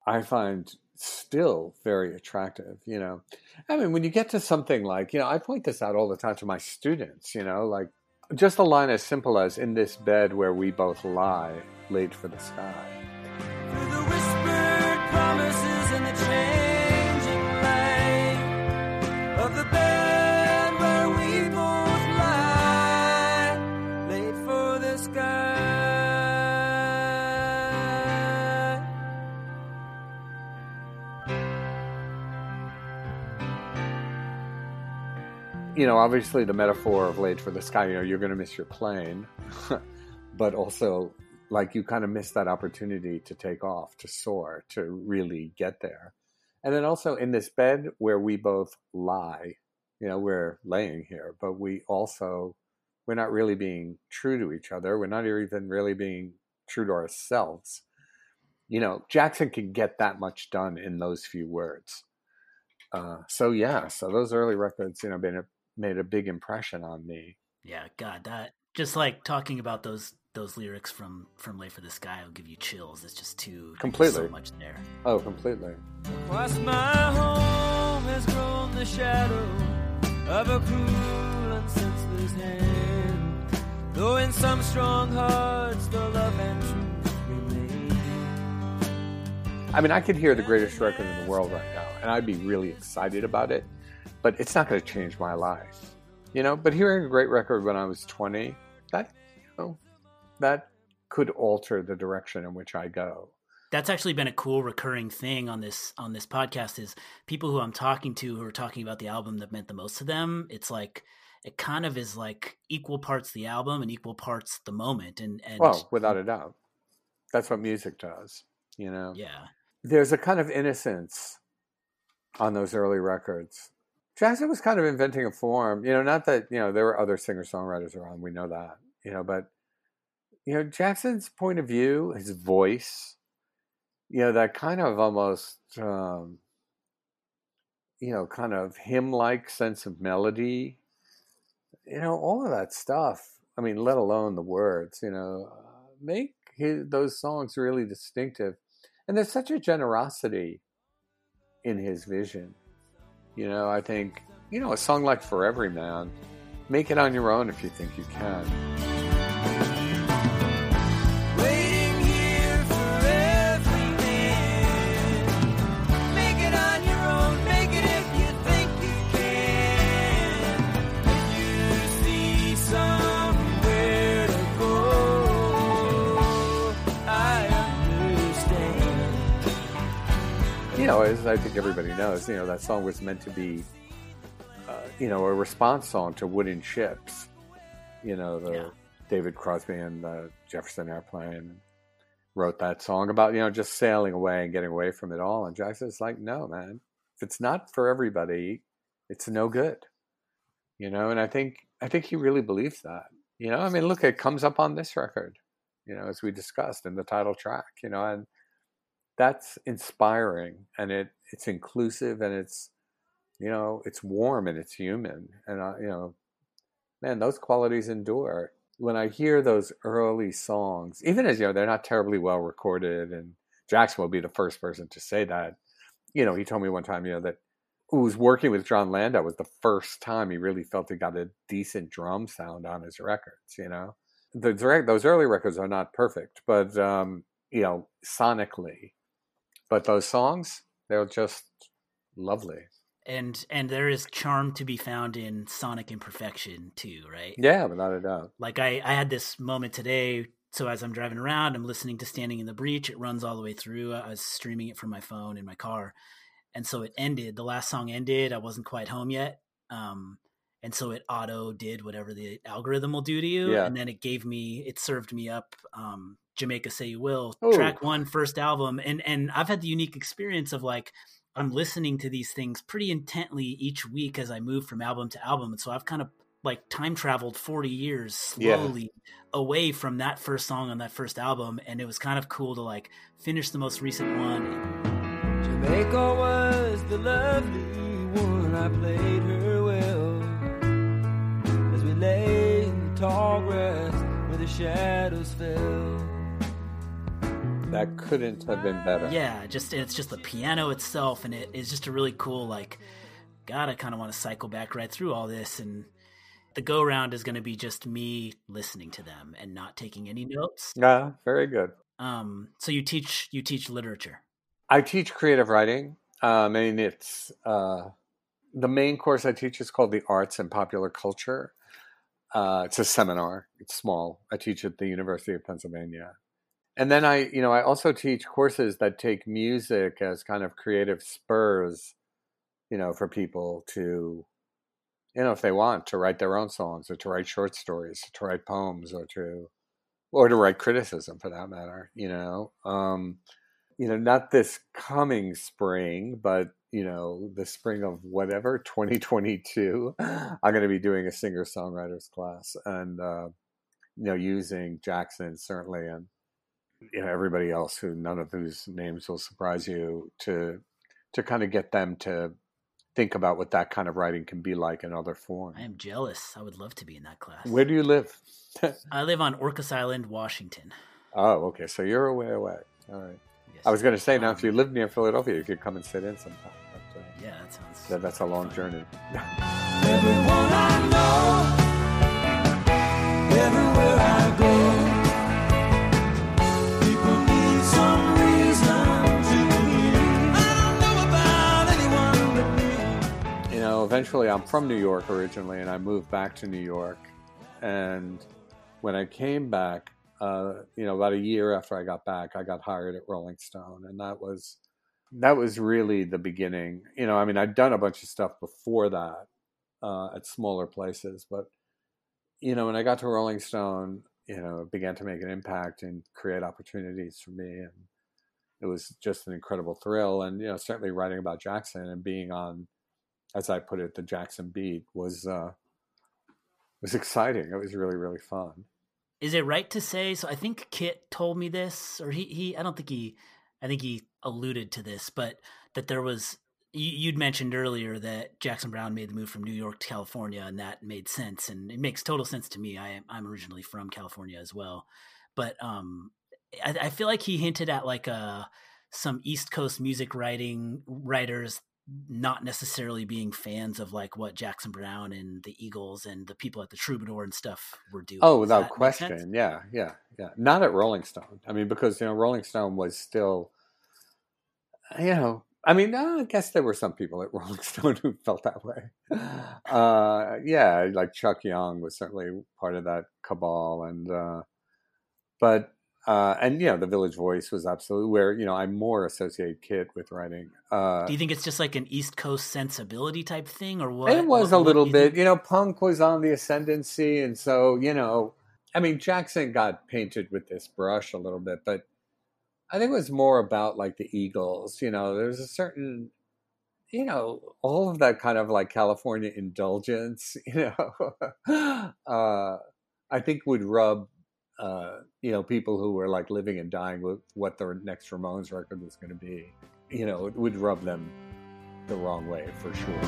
Speaker 13: I find still very attractive, you know. I mean, when you get to something like, you know, I point this out all the time to my students, you know, like just a line as simple as in this bed where we both lie, late for the sky. You know, obviously the metaphor of late for the sky, you know, you're going to miss your plane, but also like you kind of miss that opportunity to take off, to soar, to really get there. And then also in this bed where we both lie, you know, we're laying here, but we also, we're not really being true to each other. We're not even really being true to ourselves. You know, Jackson can get that much done in those few words. Uh, so yeah, so those early records, you know, made a, made a big impression on me.
Speaker 1: Yeah, God, that just like talking about those those lyrics from from Late for the Sky will give you chills. It's just too
Speaker 13: Completely.
Speaker 1: so much there.
Speaker 13: Oh, completely.
Speaker 3: Whilst my home has grown the shadow of a cruel and senseless hand, though in some strong hearts the love and truth remain.
Speaker 13: I mean, I could hear the greatest record in the world right now, and I'd be really excited about it, but it's not going to change my life, you know. But hearing a great record when I was twenty, that you know, that could alter the direction in which I go.
Speaker 1: That's actually been a cool recurring thing on this on this podcast is people who I'm talking to who are talking about the album that meant the most to them. It's like it kind of is like equal parts the album and equal parts the moment and and
Speaker 13: Well, without a doubt, that's what music does, you know.
Speaker 1: yeah.
Speaker 13: There's a kind of innocence on those early records. Jackson was kind of inventing a form, you know. Not that you know there were other singer songwriters around, we know that, you know, but you know Jackson's point of view, his voice, you know, that kind of almost, um, you know, kind of hymn-like sense of melody, you know, all of that stuff. I mean, let alone the words, you know, uh, make his, those songs really distinctive. And there's such a generosity in his vision. You know, I think, you know, a song like For Every Man, make it on your own if you think you can. Know, as I think everybody knows, you know, that song was meant to be, uh, you know, a response song to Wooden Ships. You know, the David Crosby and the Jefferson Airplane wrote that song about, you know, just sailing away and getting away from it all. And Jackson's like, no, man, if it's not for everybody, it's no good. You know, and I think I think he really believes that. You know, I mean, look, it comes up on this record, you know, as we discussed in the title track, you know, and that's inspiring and it it's inclusive and it's you know it's warm and it's human and I, you know man those qualities endure. When i hear those early songs even as you know they're not terribly well recorded and jackson will be the first person to say that. You know he told me one time you know that who was working with Jon Landau was the first time he really felt he got a decent drum sound on his records you know? The direct those early records are not perfect but um you know sonically but those songs they're just lovely
Speaker 1: And and there is charm to be found in sonic imperfection too, right?
Speaker 13: yeah without a doubt
Speaker 1: Like I, I had this moment today. So as I'm driving around, I'm listening to "Standing in the Breach." It runs all the way through. I was streaming it from my phone in my car, and so it ended. The last song ended. I wasn't quite home yet, um, and so it auto did whatever the algorithm will do to you,
Speaker 13: Yeah.
Speaker 1: and then it gave me, it served me up um, "Jamaica Say You Will"
Speaker 13: Ooh.
Speaker 1: track one, first album, and and I've had the unique experience of like I'm listening to these things pretty intently each week as I move from album to album, and so I've kind of like time traveled 40 years
Speaker 13: Yeah.
Speaker 1: slowly away from that first song on that first album and it was kind of cool to like finish the most recent one
Speaker 3: Jamaica was the lovely one. I played her well as we lay in the tall grass where the shadows fell.
Speaker 13: That couldn't have been better.
Speaker 1: Yeah, just it's just the piano itself, and it is just a really cool like. God, I kind of want to cycle back right through all this, and the go round is going to be just me listening to them and not taking any notes.
Speaker 13: Yeah, very good.
Speaker 1: Um, so you teach you teach literature.
Speaker 13: I teach creative writing. Um, mean, it's uh, the main course I teach is called the Arts and Popular Culture. Uh, it's a seminar. It's small. I teach at the University of Pennsylvania, and then I, you know, I also teach courses that take music as kind of creative spurs, you know, for people to, you know, if they want to write their own songs or to write short stories, to write poems, or to, or to write criticism for that matter. You know, um, you know, not this coming spring, but you know, the spring of whatever 2022, I'm going to be doing a singer songwriters class and uh, you know using Jackson certainly and you know everybody else who none of whose names will surprise you to to kind of get them to think about what that kind of writing can be like in other forms.
Speaker 1: I am jealous. I would love to be in that class.
Speaker 13: Where do you live?
Speaker 1: I live on Orcas Island, Washington.
Speaker 13: Oh, okay. So you're a way away. All right. I was going to say now, if you lived near Philadelphia, you could come and sit in sometime. But, uh,
Speaker 1: yeah, that sounds.
Speaker 13: That, that's a long
Speaker 1: fun.
Speaker 13: journey.
Speaker 3: Everyone I know, everywhere I
Speaker 13: eventually I'm from New York originally, and I moved back to New York. And when I came back, uh, you know, about a year after I got back, I got hired at Rolling Stone, and that was that was really the beginning. You know, I mean, I'd done a bunch of stuff before that uh, at smaller places, but you know, when I got to Rolling Stone, you know, it began to make an impact and create opportunities for me, and it was just an incredible thrill. And you know, certainly writing about Jackson and being on, as I put it, the Jackson beat was uh, was exciting. It was really really fun.
Speaker 1: Is it right to say? So I think Kit told me this, or he he. I don't think he. I think he alluded to this, but that there was. You, you'd mentioned earlier that Jackson Browne made the move from New York to California, and that made sense, and it makes total sense to me. I am I'm originally from California as well, but um, I, I feel like he hinted at like uh some East Coast music writing writers not necessarily being fans of like what Jackson Browne and the Eagles and the people at the Troubadour and stuff were doing.
Speaker 13: Oh, without
Speaker 1: that make sense?
Speaker 13: question. Yeah, yeah, yeah. Not at Rolling Stone. I mean, because you know, Rolling Stone was still, you know, I mean, uh, I guess there were some people at Rolling Stone who felt that way. Uh, yeah, like Chuck Young was certainly part of that cabal, and uh, but uh, and you know, the Village Voice was absolutely where you know I more associate Kit with writing. Uh,
Speaker 1: Do you think it's just like an East Coast sensibility type thing, or what?
Speaker 13: It was
Speaker 1: what-
Speaker 13: a little
Speaker 1: you think?
Speaker 13: bit. You know, punk was on the ascendancy, and so you know, I mean, Jackson got painted with this brush a little bit, but I think it was more about like the Eagles. You know, there's a certain, you know, all of that kind of like California indulgence. You know, uh, I think would rub. Uh, you know, people who were like living and dying with what their next Ramones record was going to be, you know, it would rub them the wrong way for sure.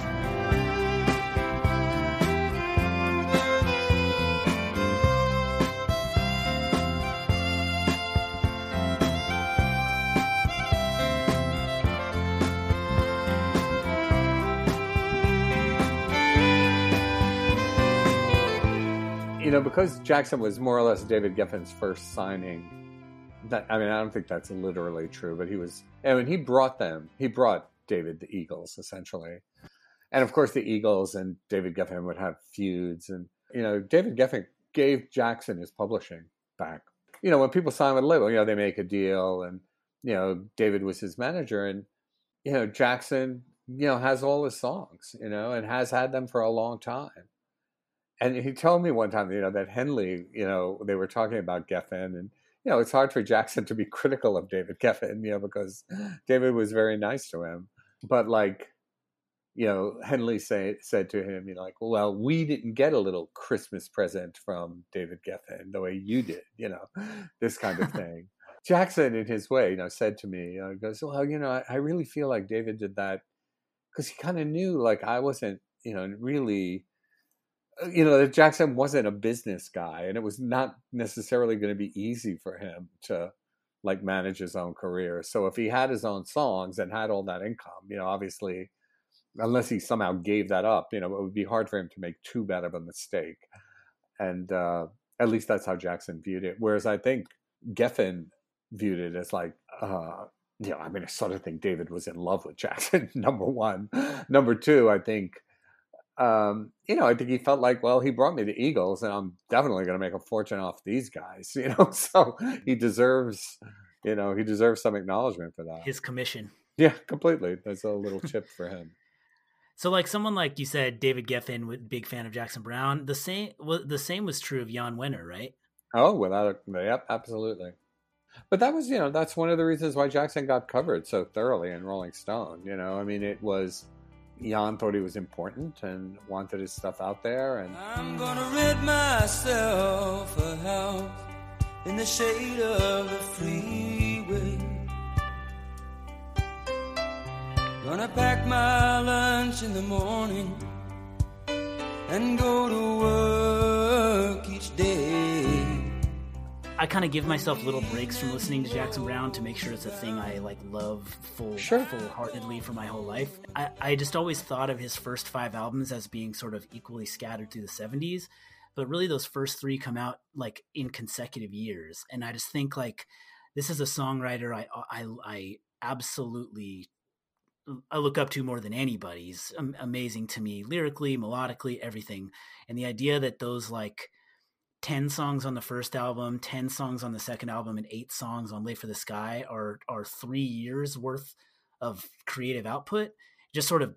Speaker 13: Know, because Jackson was more or less David Geffen's first signing. That I mean, I don't think that's literally true, but he was. I mean, he brought them. He brought David the Eagles essentially, and of course, the Eagles and David Geffen would have feuds, and you know, David Geffen gave Jackson his publishing back. You know, when people sign with a label, you know, they make a deal, and you know, David was his manager, and you know, Jackson, you know, has all his songs, you know, and has had them for a long time. And he told me one time, you know, that Henley, you know, they were talking about Geffen, and you know, it's hard for Jackson to be critical of David Geffen, you know, because David was very nice to him. But like, you know, Henley say, said to him, you know, like, well, we didn't get a little Christmas present from David Geffen the way you did, you know, this kind of thing. Jackson, in his way, you know, said to me, he goes, well, you know, I, I really feel like David did that because he kind of knew, like, I wasn't, you know, really uh, you know that Jackson wasn't a business guy, and it was not necessarily going to be easy for him to like manage his own career. So if he had his own songs and had all that income, you know, obviously, unless he somehow gave that up, you know, it would be hard for him to make too bad of a mistake. And uh, at least that's how Jackson viewed it. Whereas I think Geffen viewed it as like, uh, you know, I mean, I sort of think David was in love with Jackson. number one, number two, I think um, you know, I think he felt like, well, he brought me the Eagles, and I'm definitely going to make a fortune off these guys. You know, so he deserves, you know, he deserves some acknowledgement for that.
Speaker 1: His commission.
Speaker 13: Yeah, completely. There's a little chip for him.
Speaker 1: So, like someone like you said, David Geffen, big fan of Jackson Browne. The same, well, the same was true of Jan Wenner, right?
Speaker 13: Oh, without a, yep, absolutely. But that was, you know, that's one of the reasons why Jackson got covered so thoroughly in Rolling Stone. You know, I mean, it was Jan thought he was important and wanted his stuff out there. And
Speaker 3: I'm gonna rid myself a house in the shade of the freeway. Gonna pack my lunch in the morning and go to work
Speaker 1: I kind of give myself little breaks from listening to Jackson Browne to make sure it's a thing I like love full
Speaker 13: sure.
Speaker 1: full heartedly for my whole life. I, I just always thought of his first five albums as being sort of equally scattered through the seventies, but really those first three come out like in consecutive years, and I just think like this is a songwriter I I, I absolutely I look up to more than anybody's amazing to me lyrically, melodically, everything, and the idea that those like 10 songs on the first album, 10 songs on the second album, and eight songs on Late for the Sky are, are three years worth of creative output just sort of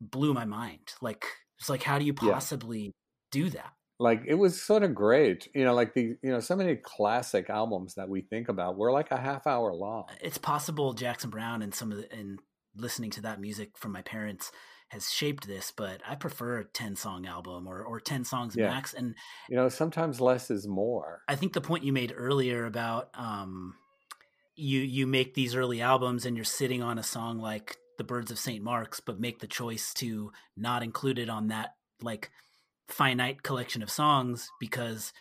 Speaker 1: blew my mind. Like, it's like, how do you possibly yeah. do that?
Speaker 13: Like, it was sort of great. You know, like the, you know, so many classic albums that we think about were like a half hour long.
Speaker 1: It's possible Jackson Browne and some of the, and listening to that music from my parents has shaped this, but I prefer a 10 song album or, or 10 songs yeah. max. And,
Speaker 13: you know, sometimes less is more.
Speaker 1: I think the point you made earlier about, um, you, you make these early albums and you're sitting on a song like the birds of St. Mark's, but make the choice to not include it on that like finite collection of songs because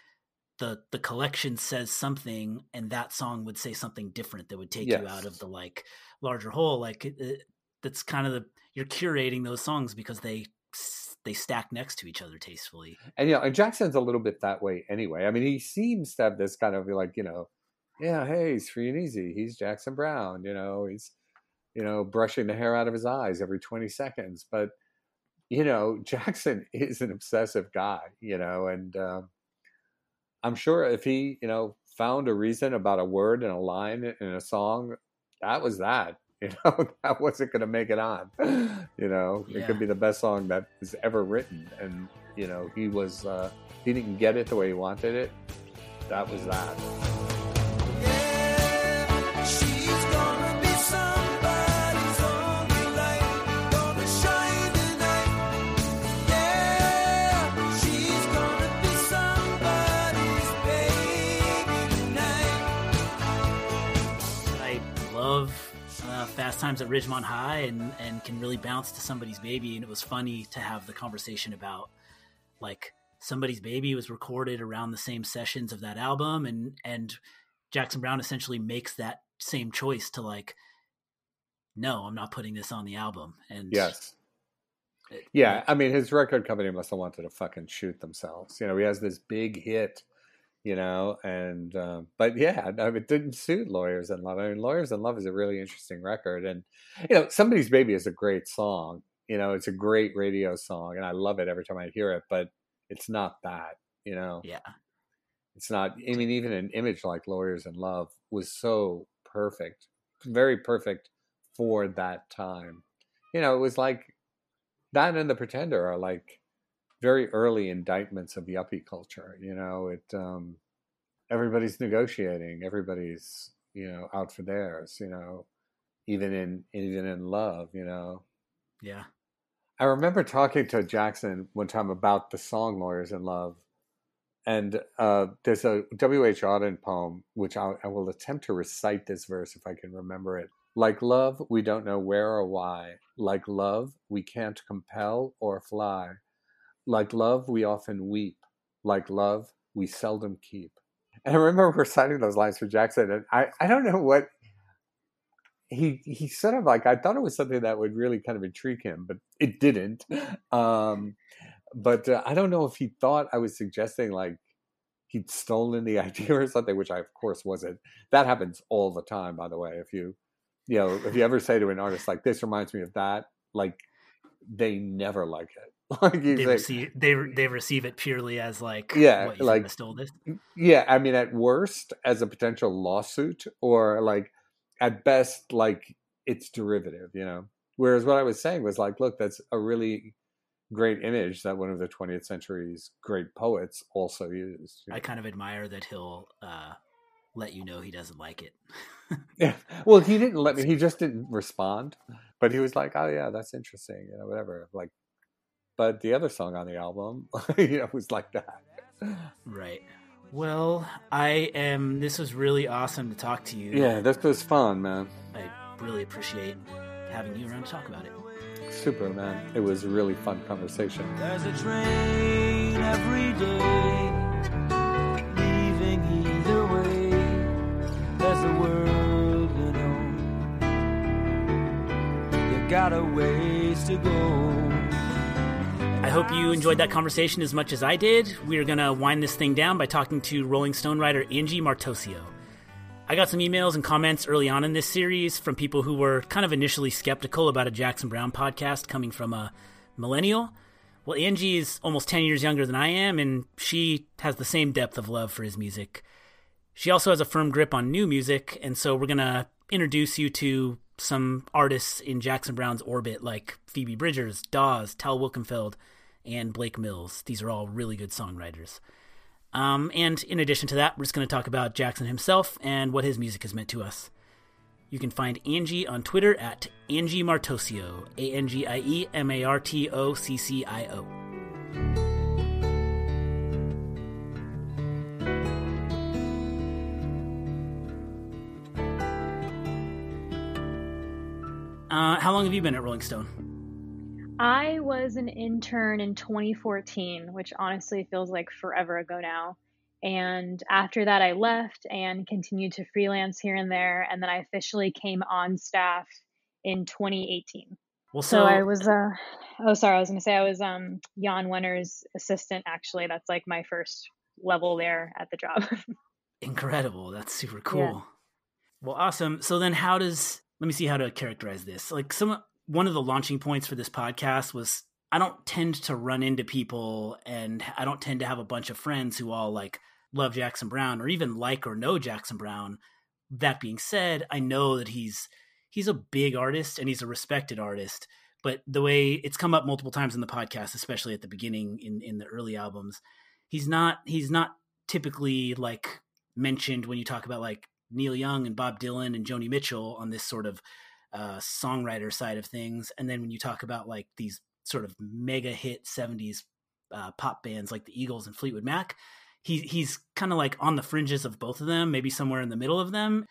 Speaker 1: the the collection says something and that song would say something different that would take yes. you out of the like larger whole like it, that's kind of the you're curating those songs because they they stack next to each other tastefully.
Speaker 13: And yeah, you know, and Jackson's a little bit that way anyway. I mean, he seems to have this kind of like you know, yeah, hey, he's free and easy. He's Jackson Browne. You know, he's you know brushing the hair out of his eyes every twenty seconds. But you know, Jackson is an obsessive guy. You know, and um, I'm sure if he you know found a reason about a word and a line in a song, that was that. You know, that wasn't going to make it on. You know, yeah. it could be the best song that is ever written. And, you know, he was, uh, he didn't get it the way he wanted it. That was that.
Speaker 1: Times at Ridgemont High and and can really bounce to somebody's baby. And it was funny to have the conversation about like somebody's baby was recorded around the same sessions of that album, and and Jackson Browne essentially makes that same choice to like, no, I'm not putting this on the album. And
Speaker 13: yes. It, yeah, I mean, his record company must have wanted to fucking shoot themselves. You know, he has this big hit you know and um, but yeah no, it didn't suit lawyers in love. I mean lawyers in love is a really interesting record and you know somebody's baby is a great song you know it's a great radio song and i love it every time i hear it but it's not that you know?
Speaker 1: Yeah.
Speaker 13: It's not i mean even an image like lawyers in love was so perfect very perfect for that time. You know it was like that and the pretender are like very early indictments of the yuppie culture. You know, it um, everybody's negotiating, everybody's you know out for theirs. You know, even in even in love. You know.
Speaker 1: Yeah.
Speaker 13: I remember talking to Jackson one time about the song "Lawyers in Love," and uh, there's a W. H. Auden poem which I, I will attempt to recite this verse if I can remember it. Like love, we don't know where or why. Like love, we can't compel or fly Like love, we often weep. Like love, we seldom keep. And I remember reciting those lines for Jackson, and I, I don't know what he he sort of like I thought it was something that would really kind of intrigue him, but it didn't. Um, but uh, I don't know if he thought I was suggesting like he'd stolen the idea or something, which I of course wasn't. That happens all the time, by the way. If you you know if you ever say to an artist like this reminds me of that, like they never like it. Like
Speaker 1: they
Speaker 13: say,
Speaker 1: receive they they receive it purely as like
Speaker 13: yeah,
Speaker 1: what, you
Speaker 13: like
Speaker 1: stole this.
Speaker 13: yeah. I mean, at worst, as a potential lawsuit, or like at best, like it's derivative. You know. Whereas what I was saying was like, look, that's a really great image that one of the 20th century's great poets also used. you
Speaker 1: I kind of admire that he'll uh, let you know he doesn't like it.
Speaker 13: Yeah. Well, he didn't let me. He just didn't respond. But he was like, "Oh yeah, that's interesting," you know, whatever. Like, but the other song on the album, you know, was like that.
Speaker 1: Right. Well, I am. This was really awesome to talk to you.
Speaker 13: Yeah, this was fun, man.
Speaker 1: I really appreciate having you around to talk about it.
Speaker 13: Super, man. It was a really fun conversation.
Speaker 3: There's a train every day leaving either way. There's the world, you know. You got a ways to go.
Speaker 1: I hope you enjoyed that conversation as much as I did. We are going to wind this thing down by talking to Rolling Stone writer Angie Martoccio. I got some emails and comments early on in this series from people who were kind of initially skeptical about a Jackson Browne podcast coming from a millennial. Well, Angie is almost 10 years younger than I am, and she has the same depth of love for his music. She also has a firm grip on new music, and so we're going to introduce you to some artists in Jackson Browne's orbit, like Phoebe Bridgers, Dawes, Tal Wilkenfeld, and Blake Mills. These are all really good songwriters. Um, and in addition to that, we're just going to talk about Jackson himself and what his music has meant to us. You can find Angie on Twitter at Angie Martoccio, A N G I E M A R T O C C I O. Uh, how long have you been at Rolling Stone?
Speaker 14: I was an intern in 2014, which honestly feels like forever ago now. And after that, I left and continued to freelance here and there. And then I officially came on staff in 2018.
Speaker 1: Well,
Speaker 14: so,
Speaker 1: so-
Speaker 14: I was, uh, oh, sorry, I was going to say I was um, Jan Wenner's assistant, actually. That's like my first level there at the job.
Speaker 1: Incredible. That's super cool.
Speaker 14: Yeah.
Speaker 1: Well, awesome. So then how does let me see how to characterize this. Like some one of the launching points for this podcast was I don't tend to run into people and I don't tend to have a bunch of friends who all like love Jackson Browne or even like or know Jackson Browne. That being said, I know that he's he's a big artist and he's a respected artist, but the way it's come up multiple times in the podcast, especially at the beginning in in the early albums, he's not he's not typically like mentioned when you talk about like Neil Young and Bob Dylan and Joni Mitchell on this sort of uh, songwriter side of things, and then when you talk about like these sort of mega hit '70s uh, pop bands like the Eagles and Fleetwood Mac, he he's kind of like on the fringes of both of them, maybe somewhere in the middle of them.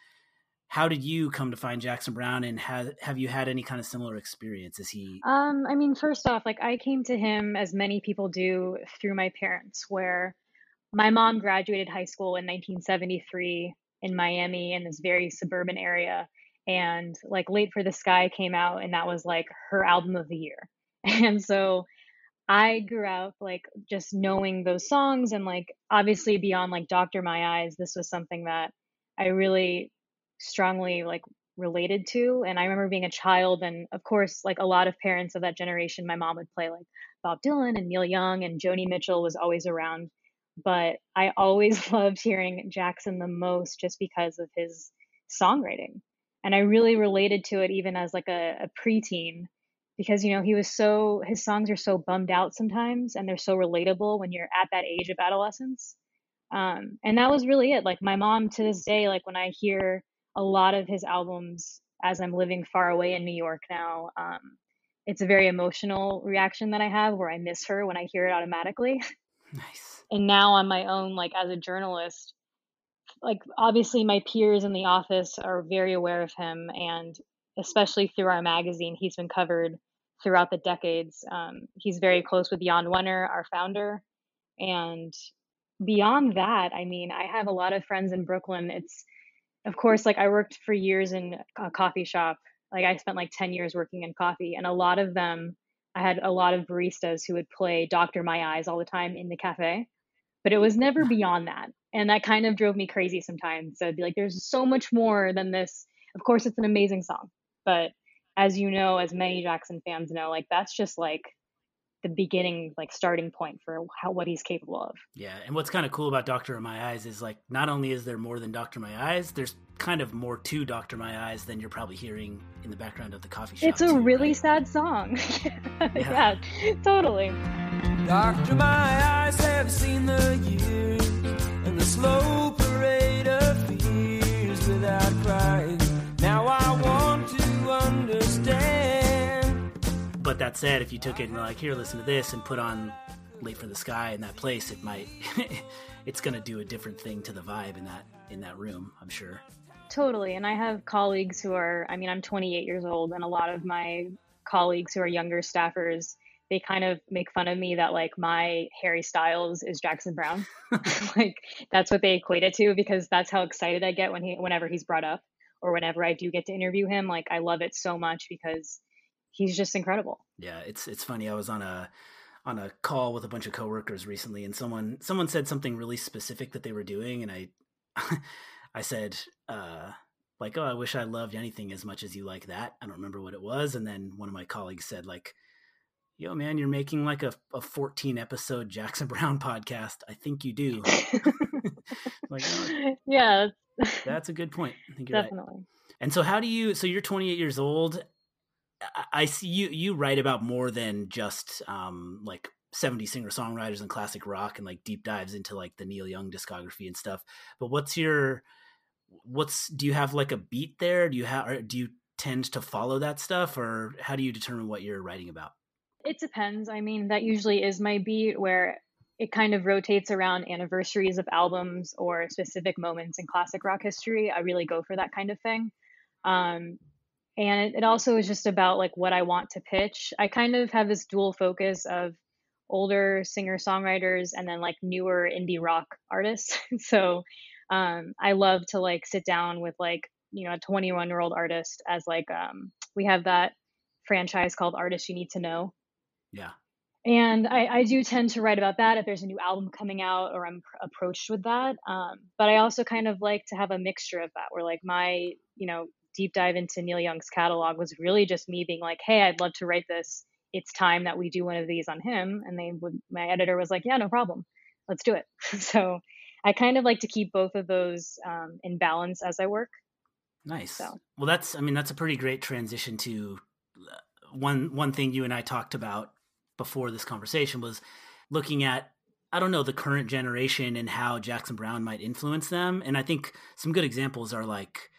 Speaker 1: How did you come to find Jackson Browne, and have have you had any kind of similar experience? Is he
Speaker 14: Um, I mean, first off, like I came to him as many people do through my parents, where my mom graduated high school in 1973 in Miami in this very suburban area. And like Late for the Sky came out, and that was like her album of the year. And so I grew up like just knowing those songs, and like obviously beyond like Doctor My Eyes, this was something that I really strongly like related to. And I remember being a child, and of course, like a lot of parents of that generation, my mom would play like Bob Dylan and Neil Young, and Joni Mitchell was always around. But I always loved hearing Jackson the most just because of his songwriting. And I really related to it even as like a, a preteen because, you know, he was so, his songs are so bummed out sometimes and they're so relatable when you're at that age of adolescence. Um, and that was really it. Like my mom to this day, like when I hear a lot of his albums as I'm living far away in New York now, um, it's a very emotional reaction that I have where I miss her when I hear it automatically.
Speaker 1: Nice.
Speaker 14: And now on my own, like as a journalist, like obviously my peers in the office are very aware of him and especially through our magazine, he's been covered throughout the decades. Um, he's very close with Jan Wenner, our founder. And beyond that, I mean, I have a lot of friends in Brooklyn. It's, of course, like I worked for years in a coffee shop. Like I spent like 10 years working in coffee, and a lot of them, I had a lot of baristas who would play Doctor My Eyes all the time in the cafe, but it was never beyond that. And that kind of drove me crazy sometimes. So I'd be like, there's so much more than this. Of course, it's an amazing song, but as you know, as many Jackson fans know, like that's just like the beginning like starting point for how what he's capable of.
Speaker 1: Yeah, and what's kind of cool about Doctor of My Eyes is like not only is there more than Doctor My Eyes, there's kind of more to Doctor My Eyes than you're probably hearing in the background of the coffee shop.
Speaker 14: It's a
Speaker 1: too,
Speaker 14: really
Speaker 1: right?
Speaker 14: sad song. yeah. yeah, totally.
Speaker 3: Doctor, my eyes have seen the years and the slow parade of fears without crying. Now I want to understand.
Speaker 1: But that said, if you took it and were like, here, listen to this, and put on "Late for the Sky" in that place, it might, it's gonna do a different thing to the vibe in that in that room. I'm sure.
Speaker 14: Totally. And I have colleagues who are, I mean, I'm 28 years old, and a lot of my colleagues who are younger staffers, they kind of make fun of me that like my Harry Styles is Jackson Browne. like that's what they equate it to because that's how excited I get when he, whenever he's brought up or whenever I do get to interview him. Like I love it so much because he's just incredible.
Speaker 1: Yeah, it's it's funny. I was on a on a call with a bunch of coworkers recently, and someone someone said something really specific that they were doing, and I I said uh, like, "Oh, I wish I loved anything as much as you like that." I don't remember what it was, and then one of my colleagues said like. Yo, man, you're making like a, a 14 episode Jackson Browne podcast. I think you do. like, oh,
Speaker 14: Yeah,
Speaker 1: that's a good point. I think you're right.
Speaker 14: definitely.
Speaker 1: And so, how do you? So you're 28 years old. I- I see you. You write about more than just um, like 70 singer songwriters and classic rock, and like deep dives into like the Neil Young discography and stuff. But what's your what's do you have like a beat there? Do you have? Or do you tend to follow that stuff, or how do you determine what you're writing about?
Speaker 14: It depends. I mean, that usually is my beat where it kind of rotates around anniversaries of albums or specific moments in classic rock history. I really go for that kind of thing. Um, and it, also is just about like what I want to pitch. I kind of have this dual focus of older singer songwriters and then like newer indie rock artists. so um, I love to like sit down with like, you know, a 21 year old artist as like, um, we have that franchise called Artists You Need to Know
Speaker 1: Yeah.
Speaker 14: and I, I do tend to write about that if there's a new album coming out or I'm pr- approached with that. Um, but I also kind of like to have a mixture of that, where like my you know deep dive into Neil Young's catalog was really just me being like, hey, I'd love to write this. It's time that we do one of these on him. And they would, my editor was like, yeah, no problem, let's do it. so I kind of like to keep both of those um, in balance as I work.
Speaker 1: Nice.
Speaker 14: So.
Speaker 1: Well, that's I mean that's a pretty great transition to uh, one one thing you and I talked about before this conversation was looking at I don't know the current generation and how Jackson Browne might influence them, and I think some good examples are like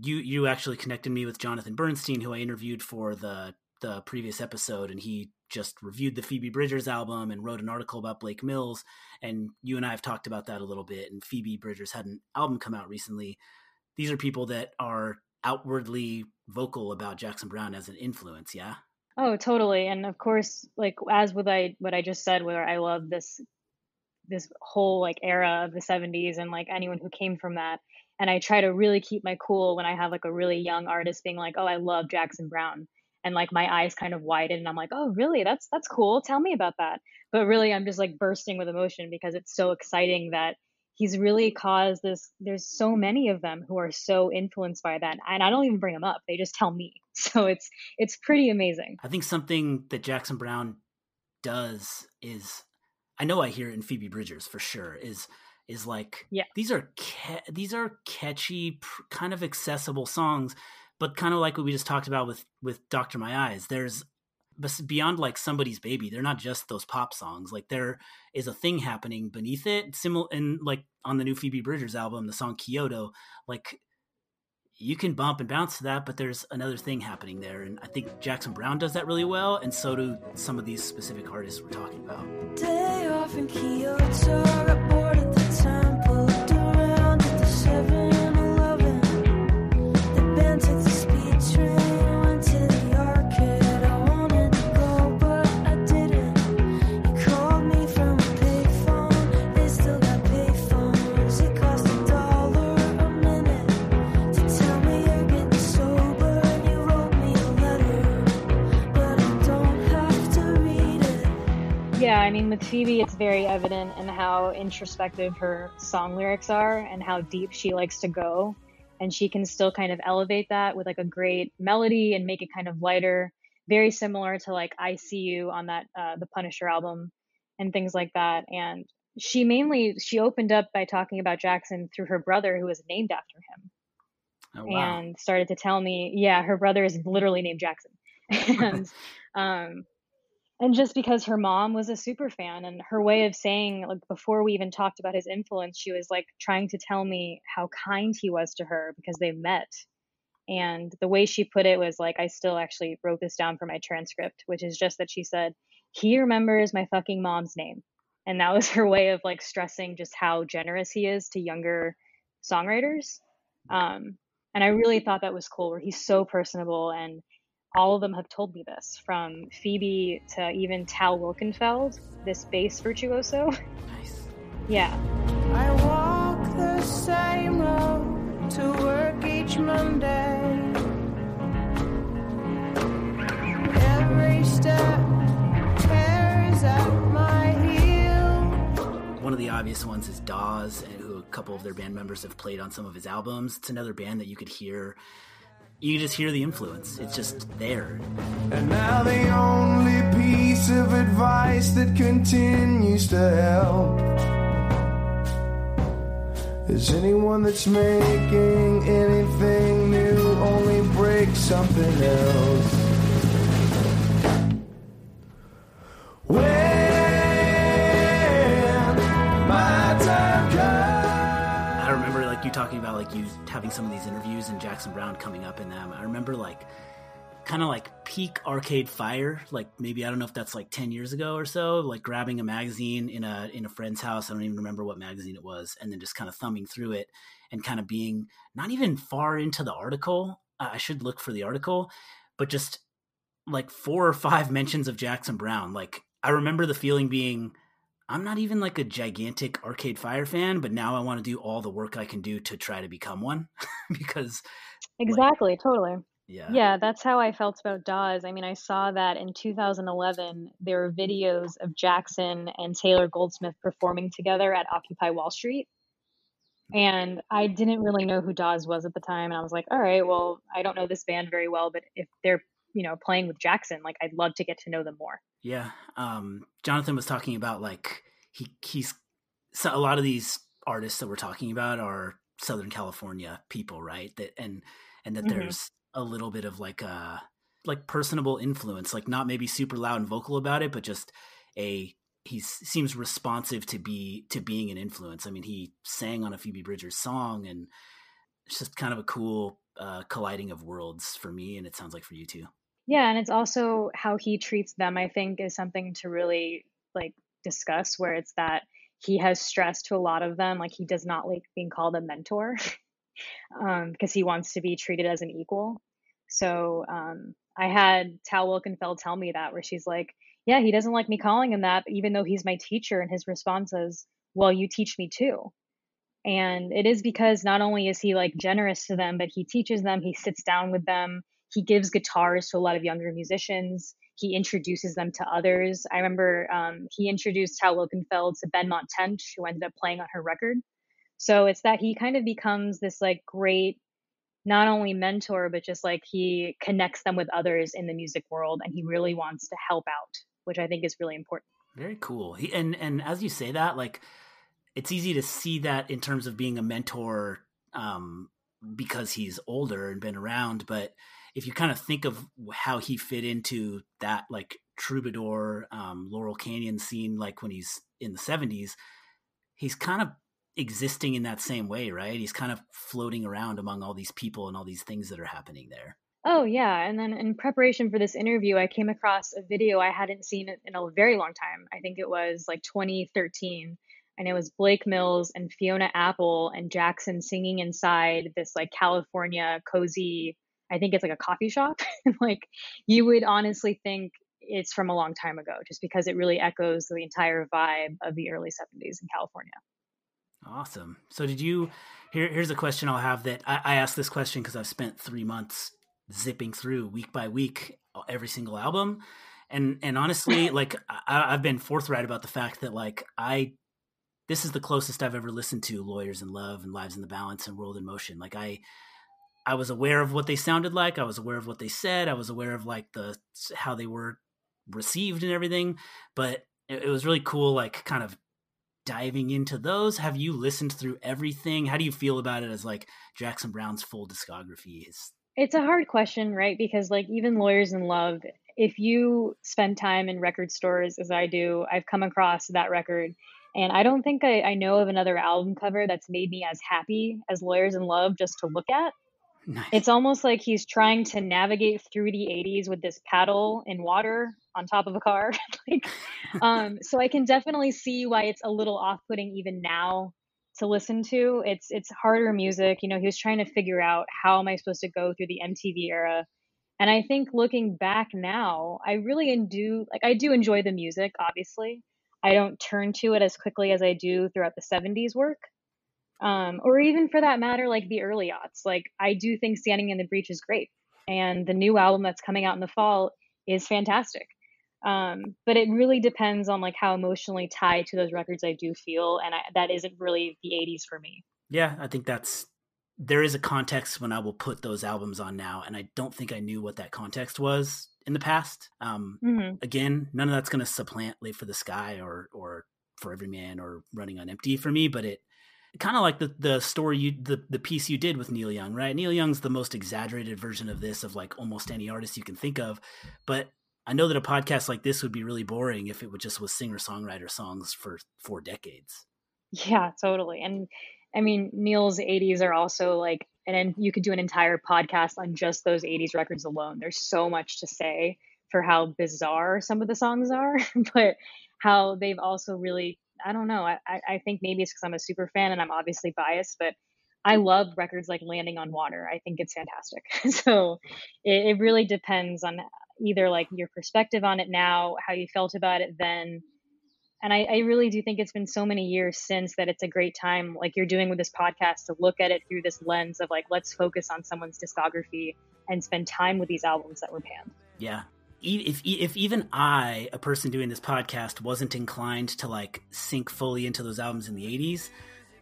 Speaker 1: you you actually connected me with Jonathan Bernstein, who I interviewed for the the previous episode, and he just reviewed the Phoebe Bridgers album and wrote an article about Blake Mills. And you and I have talked about that a little bit. And Phoebe Bridgers had an album come out recently. These are people that are outwardly vocal about Jackson Browne as an influence. Yeah.
Speaker 14: Oh, totally. And of course, like as with I what I just said, where I love this this whole like era of the 70s and like anyone who came from that. And I try to really keep my cool when I have like a really young artist being like, "Oh, I love Jackson Browne." And like my eyes kind of widen and I'm like, "Oh, really? That's that's cool. Tell me about that." But really I'm just like bursting with emotion because it's so exciting that he's really caused this there's so many of them who are so influenced by that and i don't even bring them up they just tell me so it's it's pretty amazing
Speaker 1: I think something that Jackson Browne does is I know I hear it in Phoebe Bridgers for sure is is like
Speaker 14: yeah
Speaker 1: these are ca- these are catchy pr- kind of accessible songs but kind of like what we just talked about with with Dr. My Eyes there's beyond like somebody's baby they're not just those pop songs like there is a thing happening beneath it similar and like on the new Phoebe Bridgers album the song Kyoto like you can bump and bounce to that, but there's another thing happening there. And I think Jackson Browne does that really well, and so do some of these specific artists we're talking about.
Speaker 3: I
Speaker 14: mean, with Phoebe, it's very evident in how introspective her song lyrics are and how deep she likes to go. And she can still kind of elevate that with like a great melody and make it kind of lighter. Very similar to like I See You on that, uh, the Punisher album and things like that. And she mainly, she opened up by talking about Jackson through her brother who was named after him.
Speaker 1: Oh, wow.
Speaker 14: And started to tell me, yeah, her brother is literally named Jackson. and, um, and just because her mom was a super fan and her way of saying like before we even talked about his influence she was like trying to tell me how kind he was to her because they met. And the way she put it was like i still actually wrote this down for my transcript which is just that she said he remembers my fucking mom's name. And that was her way of like stressing just how generous he is to younger songwriters. Um, and i really thought that was cool where he's so personable and all of them have told me this, from Phoebe to even Tal Wilkenfeld, this bass virtuoso.
Speaker 1: Nice.
Speaker 14: yeah.
Speaker 3: I walk the same road to work each Monday. Every step tears at my heel.
Speaker 1: One of the obvious ones is Dawes, and who a couple of their band members have played on some of his albums. It's another band that you could hear. You just hear the influence. It's just there.
Speaker 3: And now the only piece of advice that continues to help is anyone that's making anything new only breaks something else. When
Speaker 1: talking about like you having some of these interviews and Jackson Browne coming up in them. I remember like kind of like peak arcade fire like maybe i don't know if that's like 10 years ago or so like grabbing a magazine in a in a friend's house i don't even remember what magazine it was and then just kind of thumbing through it and kind of being not even far into the article i should look for the article but just like four or five mentions of jackson browne like i remember the feeling being i'm not even like a gigantic arcade fire fan but now i want to do all the work i can do to try to become one because
Speaker 14: Exactly, totally.
Speaker 1: yeah
Speaker 14: Yeah, that's how I felt about Dawes. I mean, I saw that in 2011, there were videos of Jackson and Taylor Goldsmith performing together at Occupy Wall Street. And I didn't really know who Dawes was at the time. And I was like, all right, well, I don't know this band very well, but if they're, you know, playing with Jackson, like I'd love to get to know them more.
Speaker 1: Yeah. Um, Jonathan was talking about like he he's so a lot of these artists that we're talking about are Southern California people, right? That and and that
Speaker 14: Mhm.
Speaker 1: there's a little bit of like a like personable influence, like not maybe super loud and vocal about it, but just a he seems responsive to be to being an influence. I mean, he sang on a Phoebe Bridgers song, and it's just kind of a cool uh, colliding of worlds for me, and it sounds like for you too.
Speaker 14: Yeah, and it's also how he treats them, I think, is something to really like discuss where it's that he has stressed to a lot of them, like he does not like being called a mentor um, because he wants to be treated as an equal. So um, I had Tal Wilkenfeld tell me that, where she's like, Yeah, he doesn't like me calling him that, even though he's my teacher. And his response is, Well, you teach me too. And it is because not only is he like generous to them, but he teaches them, he sits down with them, he gives guitars to a lot of younger musicians, he introduces them to others. I remember um, he introduced Tal Wilkenfeld to Benmont Tench, who ended up playing on her record. So it's that he kind of becomes this like great, not only mentor, but just like he connects them with others in the music world and he really wants to help out, which I think is really important.
Speaker 1: Very cool. He, and and as you say that, like it's easy to see that in terms of being a mentor um, because he's older and been around. But if you kind of think of how he fit into that like troubadour um, Laurel Canyon scene, like when he's in the seventies, he's kind of existing in that same way, right? He's kind of floating around among all these people and all these things that are happening there.
Speaker 14: Oh, yeah. And then in preparation for this interview, I came across a video I hadn't seen in a very long time. I think it was like 2013. And it was Blake Mills and Fiona Apple and Jackson singing inside this like California cozy, I think it's like a coffee shop. like you would honestly think it's from a long time ago just because it really echoes the entire vibe of the early 70s in California.
Speaker 1: Awesome. So did you? Here, here's a question I'll have that I, I asked this question because I've spent three months zipping through week by week uh, every single album, And and honestly, like I, I've been forthright about the fact that like I this is the closest I've ever listened to Lawyers in Love and Lives in the Balance and World in Motion. Like I I was aware of what they sounded like. I was aware of what they said. I was aware of like the how they were received and everything. But it, it was really cool, like kind of diving into those. Have you listened through everything? How do you feel about it as like Jackson Browne's full discography is?
Speaker 14: It's a hard question, right? Because like even Lawyers in Love, if you spend time in record stores as I do, I've come across that record. And I don't think I, I know of another album cover that's made me as happy as Lawyers in Love just to look at.
Speaker 1: Nice.
Speaker 14: It's almost like he's trying to navigate through the 80s with this paddle in water on top of a car. like, um, so I can definitely see why it's a little off-putting even now to listen to. It's it's harder music. You know, he was trying to figure out how am I supposed to go through the MTV era. And I think looking back now, I really do like I do enjoy the music, obviously. I don't turn to it as quickly as I do throughout the 70s work um, or even for that matter, like the early aughts. Like I do think Standing in the Breach is great, and the new album that's coming out in the fall is fantastic. Um, but it really depends on like how emotionally tied to those records I do feel, and I, that isn't really the '80s for me.
Speaker 1: Yeah, I think that's there is a context when I will put those albums on now, and I don't think I knew what that context was in the past. Um,
Speaker 14: mm-hmm.
Speaker 1: Again, none of that's going to supplant "Late for the Sky" or or "For Everyman" or "Running on Empty" for me, but it kind of like the the story you the the piece you did with Neil Young, right? Neil Young's the most exaggerated version of this of like almost any artist you can think of, but I know that a podcast like this would be really boring if it would just was singer songwriter songs for four decades.
Speaker 14: Yeah, totally. And I mean, Neil's 80s are also like, and then you could do an entire podcast on just those 80s records alone. There's so much to say for how bizarre some of the songs are, but how they've also really I don't know. I, I think maybe it's because I'm a super fan and I'm obviously biased, but I love records like Landing on Water. I think it's fantastic. so it, it really depends on either like your perspective on it now, how you felt about it then. And I, I really do think it's been so many years since that it's a great time, like you're doing with this podcast, to look at it through this lens of like, let's focus on someone's discography and spend time with these albums that were panned.
Speaker 1: Yeah, if if even I, a person doing this podcast, wasn't inclined to like sink fully into those albums in the '80s,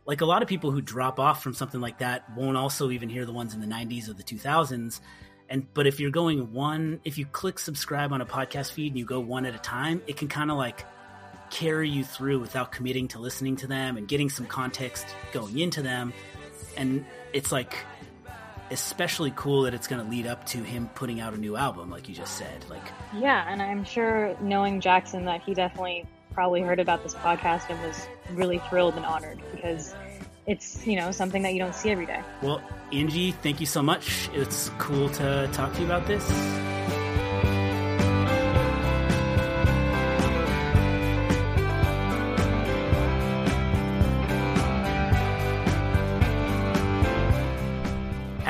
Speaker 1: like a lot of people who drop off from something like that won't also even hear the ones in the '90s or the 2000s. And but if you're going one, if you click subscribe on a podcast feed and you go one at a time, it can kind of like carry you through without committing to listening to them and getting some context going into them. And it's like especially cool that it's going to lead up to him putting out a new album, like you just said. Like,
Speaker 14: yeah, and I'm sure knowing Jackson that he definitely probably heard about this podcast and was really thrilled and honored because it's you know something that you don't see every day.
Speaker 1: Well, Angie, thank you so much. It's cool to talk to you about this.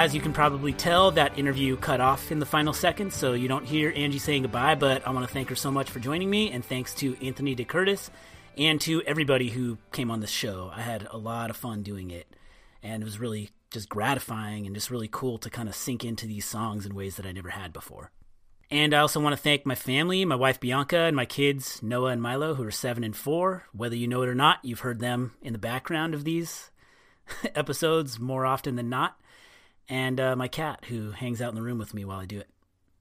Speaker 1: As you can probably tell, that interview cut off in the final seconds, so you don't hear Angie saying goodbye, but I want to thank her so much for joining me, and thanks to Anthony DeCurtis and to everybody who came on this show. I had a lot of fun doing it, and it was really just gratifying and just really cool to kind of sink into these songs in ways that I never had before. And I also want to thank my family, my wife Bianca, and my kids, Noah and Milo, who are seven and four. Whether you know it or not, you've heard them in the background of these episodes more often than not and uh, my cat who hangs out in the room with me while I do it.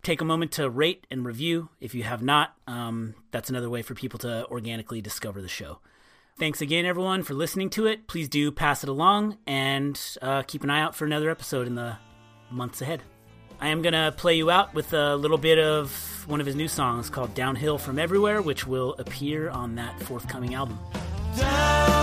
Speaker 1: Take a moment to rate and review. If you have not, um, that's another way for people to organically discover the show. Thanks again, everyone, for listening to it. Please do pass it along and uh, keep an eye out for another episode in the months ahead. I am going to play you out with a little bit of one of his new songs called Downhill from Everywhere, which will appear on that forthcoming album.
Speaker 3: Downhill